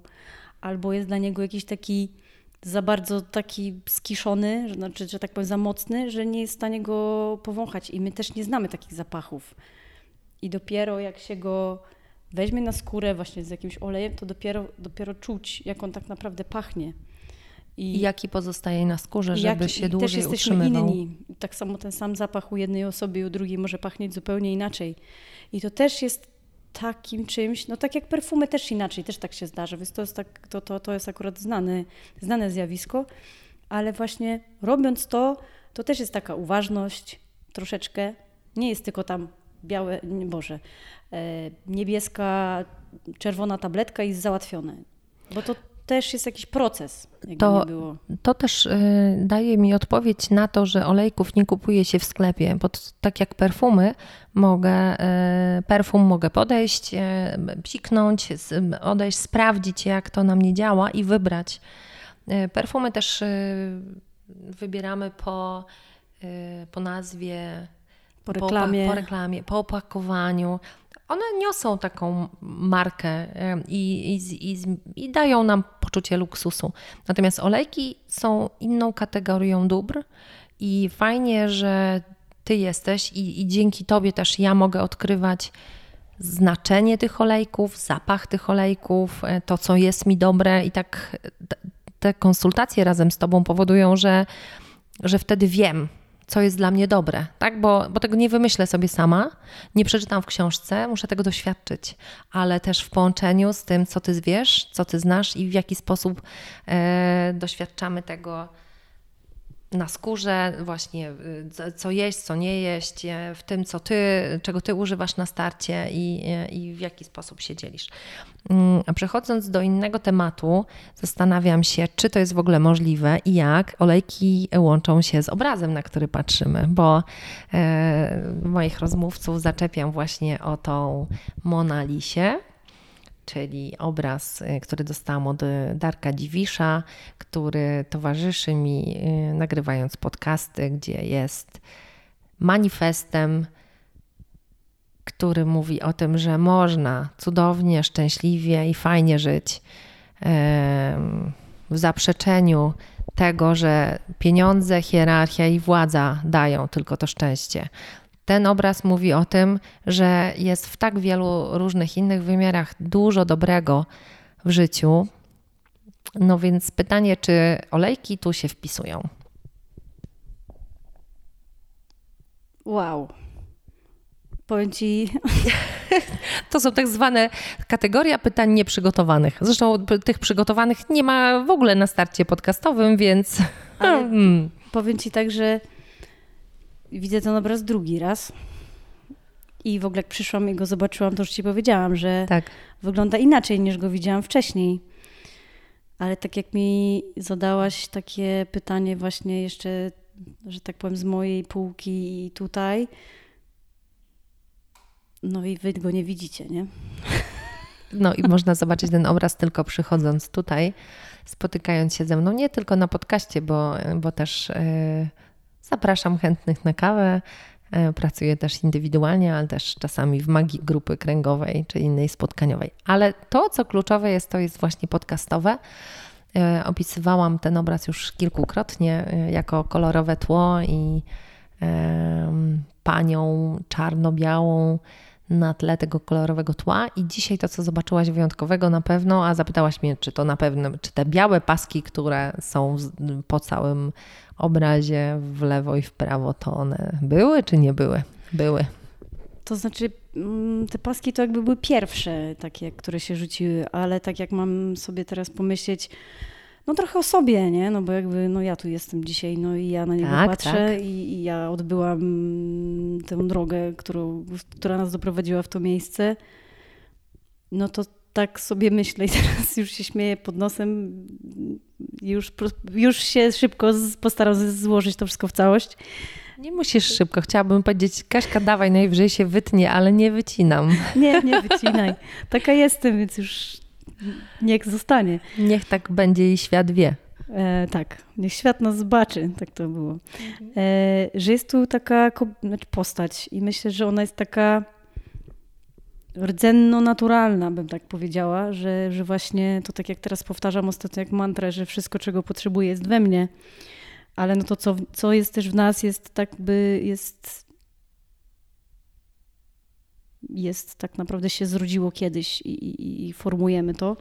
albo jest dla niego jakiś taki za bardzo taki skiszony, że, znaczy, że tak powiem za mocny, że nie jest w stanie go powąchać i my też nie znamy takich zapachów. I dopiero jak się go weźmie na skórę właśnie z jakimś olejem, to dopiero, dopiero czuć, jak on tak naprawdę pachnie. I, I jaki pozostaje na skórze, żeby jak, się dłużej też jesteśmy utrzymywał. inni. Tak samo ten sam zapach u jednej osoby i u drugiej może pachnieć zupełnie inaczej. I to też jest takim czymś, no tak jak perfumy też inaczej, też tak się zdarza, więc to jest, tak, to, to, to jest akurat znane, znane zjawisko, ale właśnie robiąc to, to też jest taka uważność troszeczkę, nie jest tylko tam białe, nie, Boże, e, niebieska, czerwona tabletka i jest załatwione. Bo to też jest jakiś proces. To, to też y, daje mi odpowiedź na to, że olejków nie kupuje się w sklepie, bo tak jak perfumy, mogę, y, perfum mogę podejść, y, psiknąć, odejść, sprawdzić jak to na mnie działa i wybrać. Perfumy też wybieramy po, po nazwie, po reklamie. Po, po reklamie, po opakowaniu one niosą taką markę i, i, i, i, dają nam poczucie luksusu. Natomiast olejki są inną kategorią dóbr i fajnie, że ty jesteś i, i dzięki tobie też ja mogę odkrywać znaczenie tych olejków, zapach tych olejków, e, to co jest mi dobre i tak te konsultacje razem z tobą powodują, że, że wtedy wiem, co jest dla mnie dobre, tak? Bo, bo tego nie wymyślę sobie sama, nie przeczytam w książce, muszę tego doświadczyć, ale też w połączeniu z tym, co ty wiesz, co ty znasz i w jaki sposób e, doświadczamy tego na skórze, właśnie y, co jeść, co nie jeść, e, w tym, co ty, czego ty używasz na starcie i, e, i w jaki sposób się dzielisz. Mm, a przechodząc do innego tematu, zastanawiam się, czy to jest w ogóle możliwe i jak olejki łączą się z obrazem, na który patrzymy, bo e, moich rozmówców zaczepiam właśnie o tą Monalisie, czyli obraz, y, który dostałam od Darka Dziwisza, który towarzyszy mi y, nagrywając podcasty, gdzie jest manifestem, który mówi o tym, że można cudownie, szczęśliwie i fajnie żyć w zaprzeczeniu tego, że pieniądze, hierarchia i władza dają tylko to szczęście ten obraz mówi o tym, że jest w tak wielu różnych innych wymiarach dużo dobrego w życiu. No więc pytanie, czy olejki tu się wpisują? Wow. Powiem ci. To są tak zwane kategoria pytań nieprzygotowanych. Zresztą tych przygotowanych nie ma w ogóle na starcie podcastowym, więc Ale mm. powiem ci tak, że widzę ten obraz drugi raz. I w ogóle jak przyszłam i go zobaczyłam, to już ci powiedziałam, że tak. wygląda inaczej niż go widziałam wcześniej. Ale tak jak mi zadałaś takie pytanie właśnie jeszcze, że tak powiem, z mojej półki i tutaj, no i wy go nie widzicie, nie? No i można zobaczyć ten obraz tylko przychodząc tutaj, spotykając się ze mną, nie tylko na podcaście, bo, bo też yy, zapraszam chętnych na kawę. Yy, pracuję też indywidualnie, ale też czasami w magii grupy kręgowej czy innej spotkaniowej. Ale to, co kluczowe jest, to jest właśnie podcastowe. Yy, opisywałam ten obraz już kilkukrotnie jako kolorowe tło i panią czarno-białą na tle tego kolorowego tła. I dzisiaj to, co zobaczyłaś wyjątkowego na pewno, a zapytałaś mnie, czy to na pewno, czy te białe paski, które są po całym obrazie w lewo i w prawo, to one były czy nie były? Były. To znaczy, mm, te paski to jakby były pierwsze takie, które się rzuciły, ale tak jak mam sobie teraz pomyśleć, no trochę o sobie, nie? No bo jakby, no ja tu jestem dzisiaj, no i ja na niego tak, patrzę tak. I, I, ja odbyłam tę drogę, którą, która nas doprowadziła w to miejsce. No to tak sobie myślę i teraz już się śmieję pod nosem. Już, już się szybko postaram złożyć to wszystko w całość. Nie musisz szybko. Chciałabym powiedzieć, Kaśka, dawaj, najwyżej się wytnie, ale nie wycinam. Nie, nie wycinaj. Taka jestem, więc już Niech zostanie. Niech tak będzie i świat wie. E, tak, niech świat nas zobaczy, tak to było. Mhm. E, że jest tu taka znaczy postać i myślę, że ona jest taka rdzenno-naturalna, bym tak powiedziała, że, że właśnie to tak jak teraz powtarzam ostatnio jak mantrę, że wszystko, czego potrzebuję jest we mnie, ale no to co, co jest też w nas jest tak by, jest jest tak naprawdę się zrodziło kiedyś i, i, i formujemy to.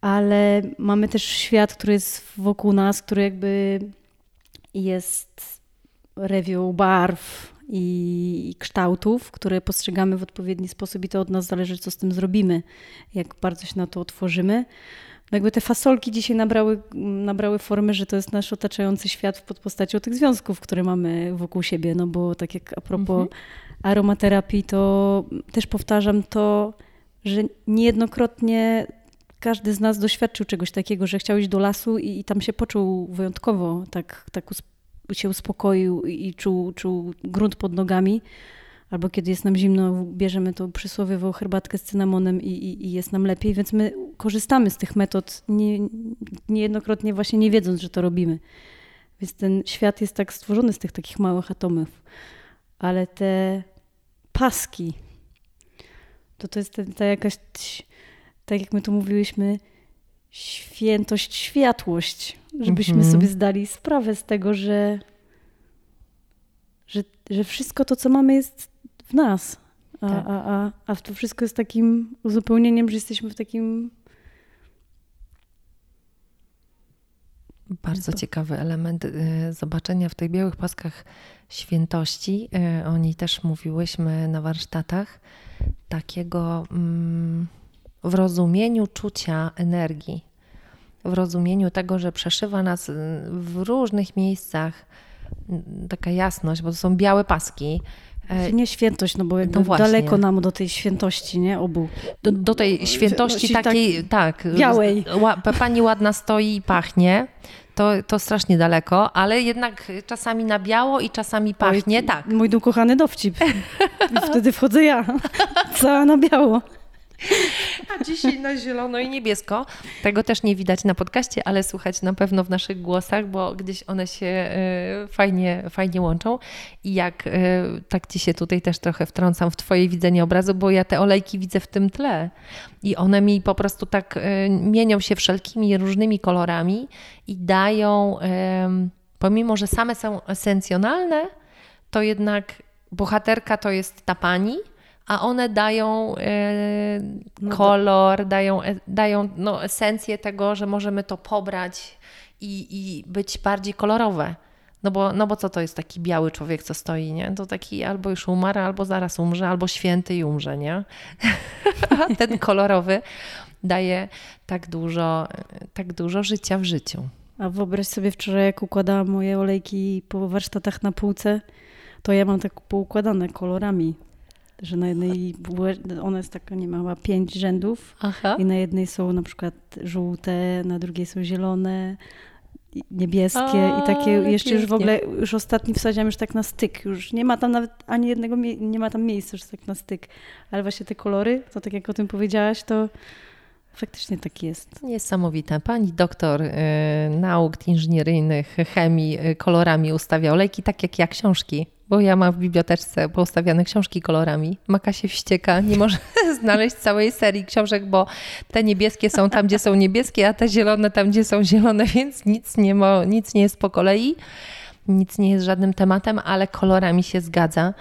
Ale mamy też świat, który jest wokół nas, który jakby jest rewią barw i kształtów, które postrzegamy w odpowiedni sposób i to od nas zależy, co z tym zrobimy, jak bardzo się na to otworzymy. No jakby te fasolki dzisiaj nabrały, nabrały formy, że to jest nasz otaczający świat pod postacią tych związków, które mamy wokół siebie, no bo tak jak a propos mhm aromaterapii, to też powtarzam to, że niejednokrotnie każdy z nas doświadczył czegoś takiego, że chciał iść do lasu i, i tam się poczuł wyjątkowo, tak, tak się uspokoił i czuł, czuł grunt pod nogami. Albo kiedy jest nam zimno, bierzemy tą przysłowiową herbatkę z cynamonem i, i, i, jest nam lepiej, więc my korzystamy z tych metod nie, niejednokrotnie właśnie nie wiedząc, że to robimy. Więc ten świat jest tak stworzony z tych takich małych atomów. Ale te paski. To to jest ta, jakaś, tak jak my tu mówiłyśmy, świętość, światłość, żebyśmy -hmm. sobie zdali sprawę z tego, że, że, że wszystko to, co mamy, jest w nas. A, tak. a, a, a to wszystko jest takim uzupełnieniem, że jesteśmy w takim. Bardzo ciekawy element y, zobaczenia w tych białych paskach świętości. E, o niej też mówiłyśmy na warsztatach, takiego mm, w rozumieniu czucia energii, w rozumieniu tego, że przeszywa nas y, w różnych miejscach mm, taka jasność, bo to są białe paski. E, nie świętość, no bo no daleko nam do tej świętości, nie? Obu. Do, do tej świętości takiej, tak. Białej. Pani ładna stoi i pachnie to, to strasznie daleko, ale jednak czasami na biało i czasami pachnie, Oj, tak. Mój ukochany dowcip. I wtedy wchodzę ja, cała na biało. A dzisiaj na zielono i niebiesko. Tego też nie widać na podcaście, ale słuchać na pewno w naszych głosach, bo gdzieś one się e, fajnie, fajnie łączą. I jak e, tak ci się tutaj też trochę wtrącam w twoje widzenie obrazu, bo ja te olejki widzę w tym tle. I one mi po prostu tak e, mienią się wszelkimi różnymi kolorami i dają, pomimo że same są esencjonalne, to jednak bohaterka to jest ta pani, a one dają e, kolor, dają, e, dają no, esencję tego, że możemy to pobrać i, i być bardziej kolorowe. No bo, no bo co to jest taki biały człowiek, co stoi, nie? To taki albo już umarł, albo zaraz umrze, albo święty i umrze, nie? A ten kolorowy daje tak dużo, tak dużo życia w życiu. A wyobraź sobie wczoraj, jak układałam moje olejki po warsztatach na półce, to ja mam tak poukładane kolorami, że na jednej, ona jest taka, nie ma chyba pięć rzędów Aha. i na jednej są na przykład żółte, na drugiej są zielone, niebieskie A, i takie jeszcze już w pięknie. ogóle, już ostatni wsadziłam już tak na styk, już nie ma tam nawet ani jednego, nie ma tam miejsca już tak na styk, ale właśnie te kolory, to tak jak o tym powiedziałaś, to faktycznie tak jest. Niesamowite. Pani doktor y, nauk inżynieryjnych, chemii, y, kolorami ustawia olejki, tak jak ja książki. Bo ja mam w biblioteczce poustawiane książki kolorami. Maka się wścieka, nie może znaleźć całej serii książek, bo te niebieskie są tam, gdzie są niebieskie, a te zielone tam, gdzie są zielone, więc nic nie, mo, nic nie jest po kolei. Nic nie jest żadnym tematem, ale kolorami się zgadza.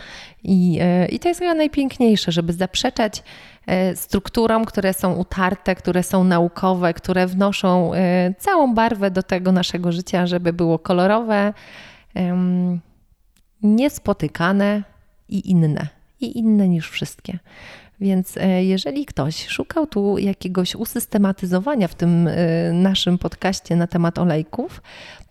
I, e, i to jest chyba najpiękniejsze, żeby zaprzeczać e, strukturom, które są utarte, które są naukowe, które wnoszą e, całą barwę do tego naszego życia, żeby było kolorowe, niespotykane i inne. I inne niż wszystkie. Więc e, jeżeli ktoś szukał tu jakiegoś usystematyzowania w tym e, naszym podcaście na temat olejków,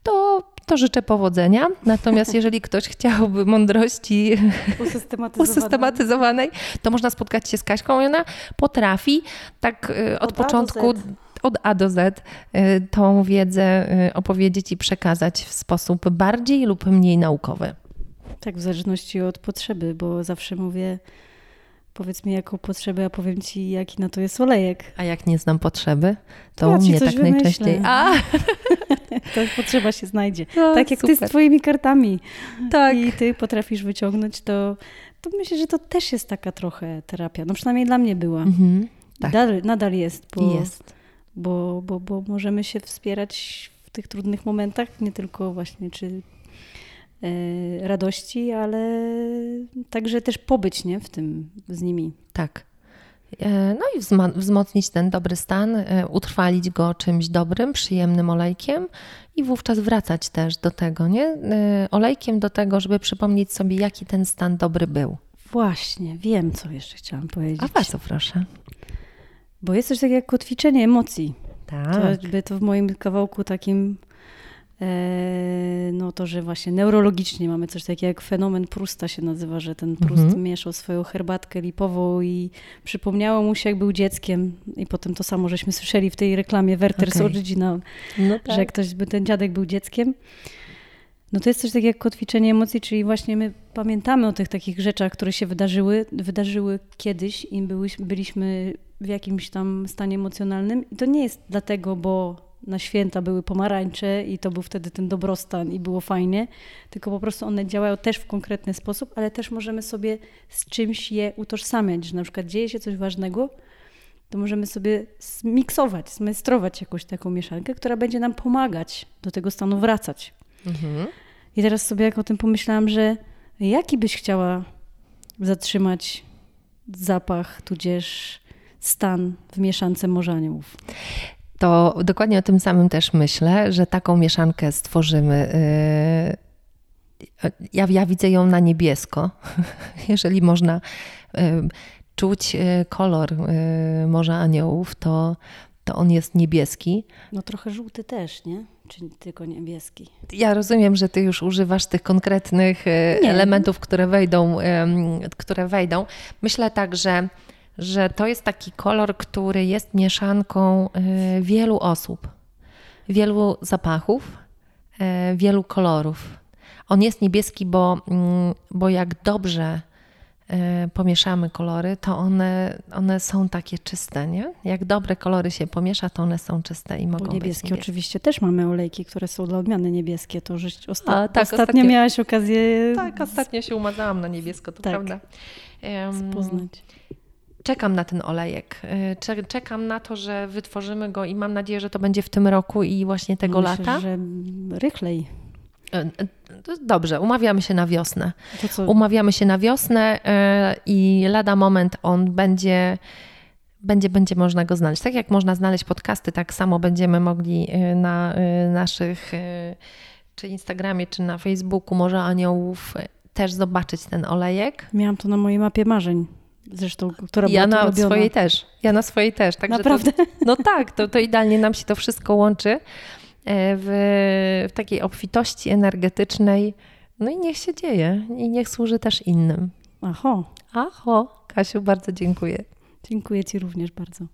to, to życzę powodzenia. Natomiast jeżeli ktoś chciałby mądrości Usystematyzowane. usystematyzowanej, to można spotkać się z Kaśką i ona potrafi tak e, od, Od początku, od A do Z, tą wiedzę opowiedzieć i przekazać w sposób bardziej lub mniej naukowy. Tak, w zależności od potrzeby, bo zawsze mówię, powiedz mi jaką potrzebę, a powiem ci jaki na to jest olejek. A jak nie znam potrzeby, to Ja u mnie tak wymyślę. najczęściej. A, To potrzeba się znajdzie. no, tak jak ty super. z twoimi kartami Tak. i ty potrafisz wyciągnąć, to, to myślę, że to też jest taka trochę terapia. No przynajmniej dla mnie była. Mhm, tak. Nadal, nadal jest, bo, Jest. Bo, bo, bo możemy się wspierać w tych trudnych momentach, nie tylko właśnie czy radości, ale także też pobyć nie, w tym z nimi. Tak. E, No i wzmocnić ten dobry stan, e, utrwalić go czymś dobrym, przyjemnym olejkiem i wówczas wracać też do tego, nie? E, Olejkiem do tego, żeby przypomnieć sobie, jaki ten stan dobry był. Właśnie, wiem, co jeszcze chciałam powiedzieć. A bardzo proszę. Bo jest coś takiego jak kotwiczenie emocji. Tak. To, jakby to w moim kawałku takim, no to, że właśnie neurologicznie mamy coś takiego jak fenomen Prusta się nazywa, że ten Prust Mhm. mieszał swoją herbatkę lipową i przypomniało mu się, jak był dzieckiem. I potem to samo żeśmy słyszeli w tej reklamie Werther's Okej. Original, No że jak ktoś by ten dziadek był dzieckiem. No to jest coś takiego jak kotwiczenie emocji, czyli właśnie my pamiętamy o tych takich rzeczach, które się wydarzyły, wydarzyły kiedyś i byliśmy w jakimś tam stanie emocjonalnym. I to nie jest dlatego, bo na święta były pomarańcze i to był wtedy ten dobrostan i było fajnie, tylko po prostu one działają też w konkretny sposób, ale też możemy sobie z czymś je utożsamiać, że na przykład dzieje się coś ważnego, to możemy sobie zmiksować, zmajstrować jakąś taką mieszankę, która będzie nam pomagać do tego stanu wracać. Mhm. I teraz sobie jak o tym pomyślałam, że jaki byś chciała zatrzymać zapach, tudzież stan w mieszance morzaniołów? To dokładnie o tym samym też myślę, że taką mieszankę stworzymy. Yy, Ja, ja widzę ją na niebiesko, jeżeli można yy, czuć yy, kolor Morza Aniołów, to, to on jest niebieski. No trochę żółty też, nie? Czy tylko niebieski? Ja rozumiem, że ty już używasz tych konkretnych Nie. elementów, które wejdą, które wejdą. Myślę tak, że, że to jest taki kolor, który jest mieszanką e, wielu osób, wielu zapachów, e, wielu kolorów. On jest niebieski, bo, mm, bo jak dobrze e, pomieszamy kolory, to one, one są takie czyste, nie? Jak dobre kolory się pomiesza, to one są czyste i mogą Bo być niebieskie oczywiście też mamy olejki, które są dla odmiany niebieskie. To żeś osta- A, tak, ostatnio, ostatnio- miałaś okazję Tak, ostatnio się umazałam na niebiesko, to Tak. prawda. Em, poznać. Czekam na ten olejek. Y, cze- Czekam na to, że wytworzymy go i mam nadzieję, że to będzie w tym roku i właśnie tego Myślę, lata. że rychlej. Y, y, Dobrze, umawiamy się na wiosnę. Umawiamy się na wiosnę i lada moment on będzie, będzie, będzie można go znaleźć. Tak jak można znaleźć podcasty, tak samo będziemy mogli na naszych czy Instagramie, czy na Facebooku Morza Aniołów też zobaczyć ten olejek. miałam to na mojej mapie marzeń zresztą, która ja była Ja na swojej też. Ja na swojej też. Także Naprawdę? To, no tak, to, to idealnie nam się to wszystko łączy e, w, w takiej obfitości energetycznej. No i niech się dzieje. I niech służy też innym. Aho. Aho. Kasiu, bardzo dziękuję. Dziękuję Ci również bardzo.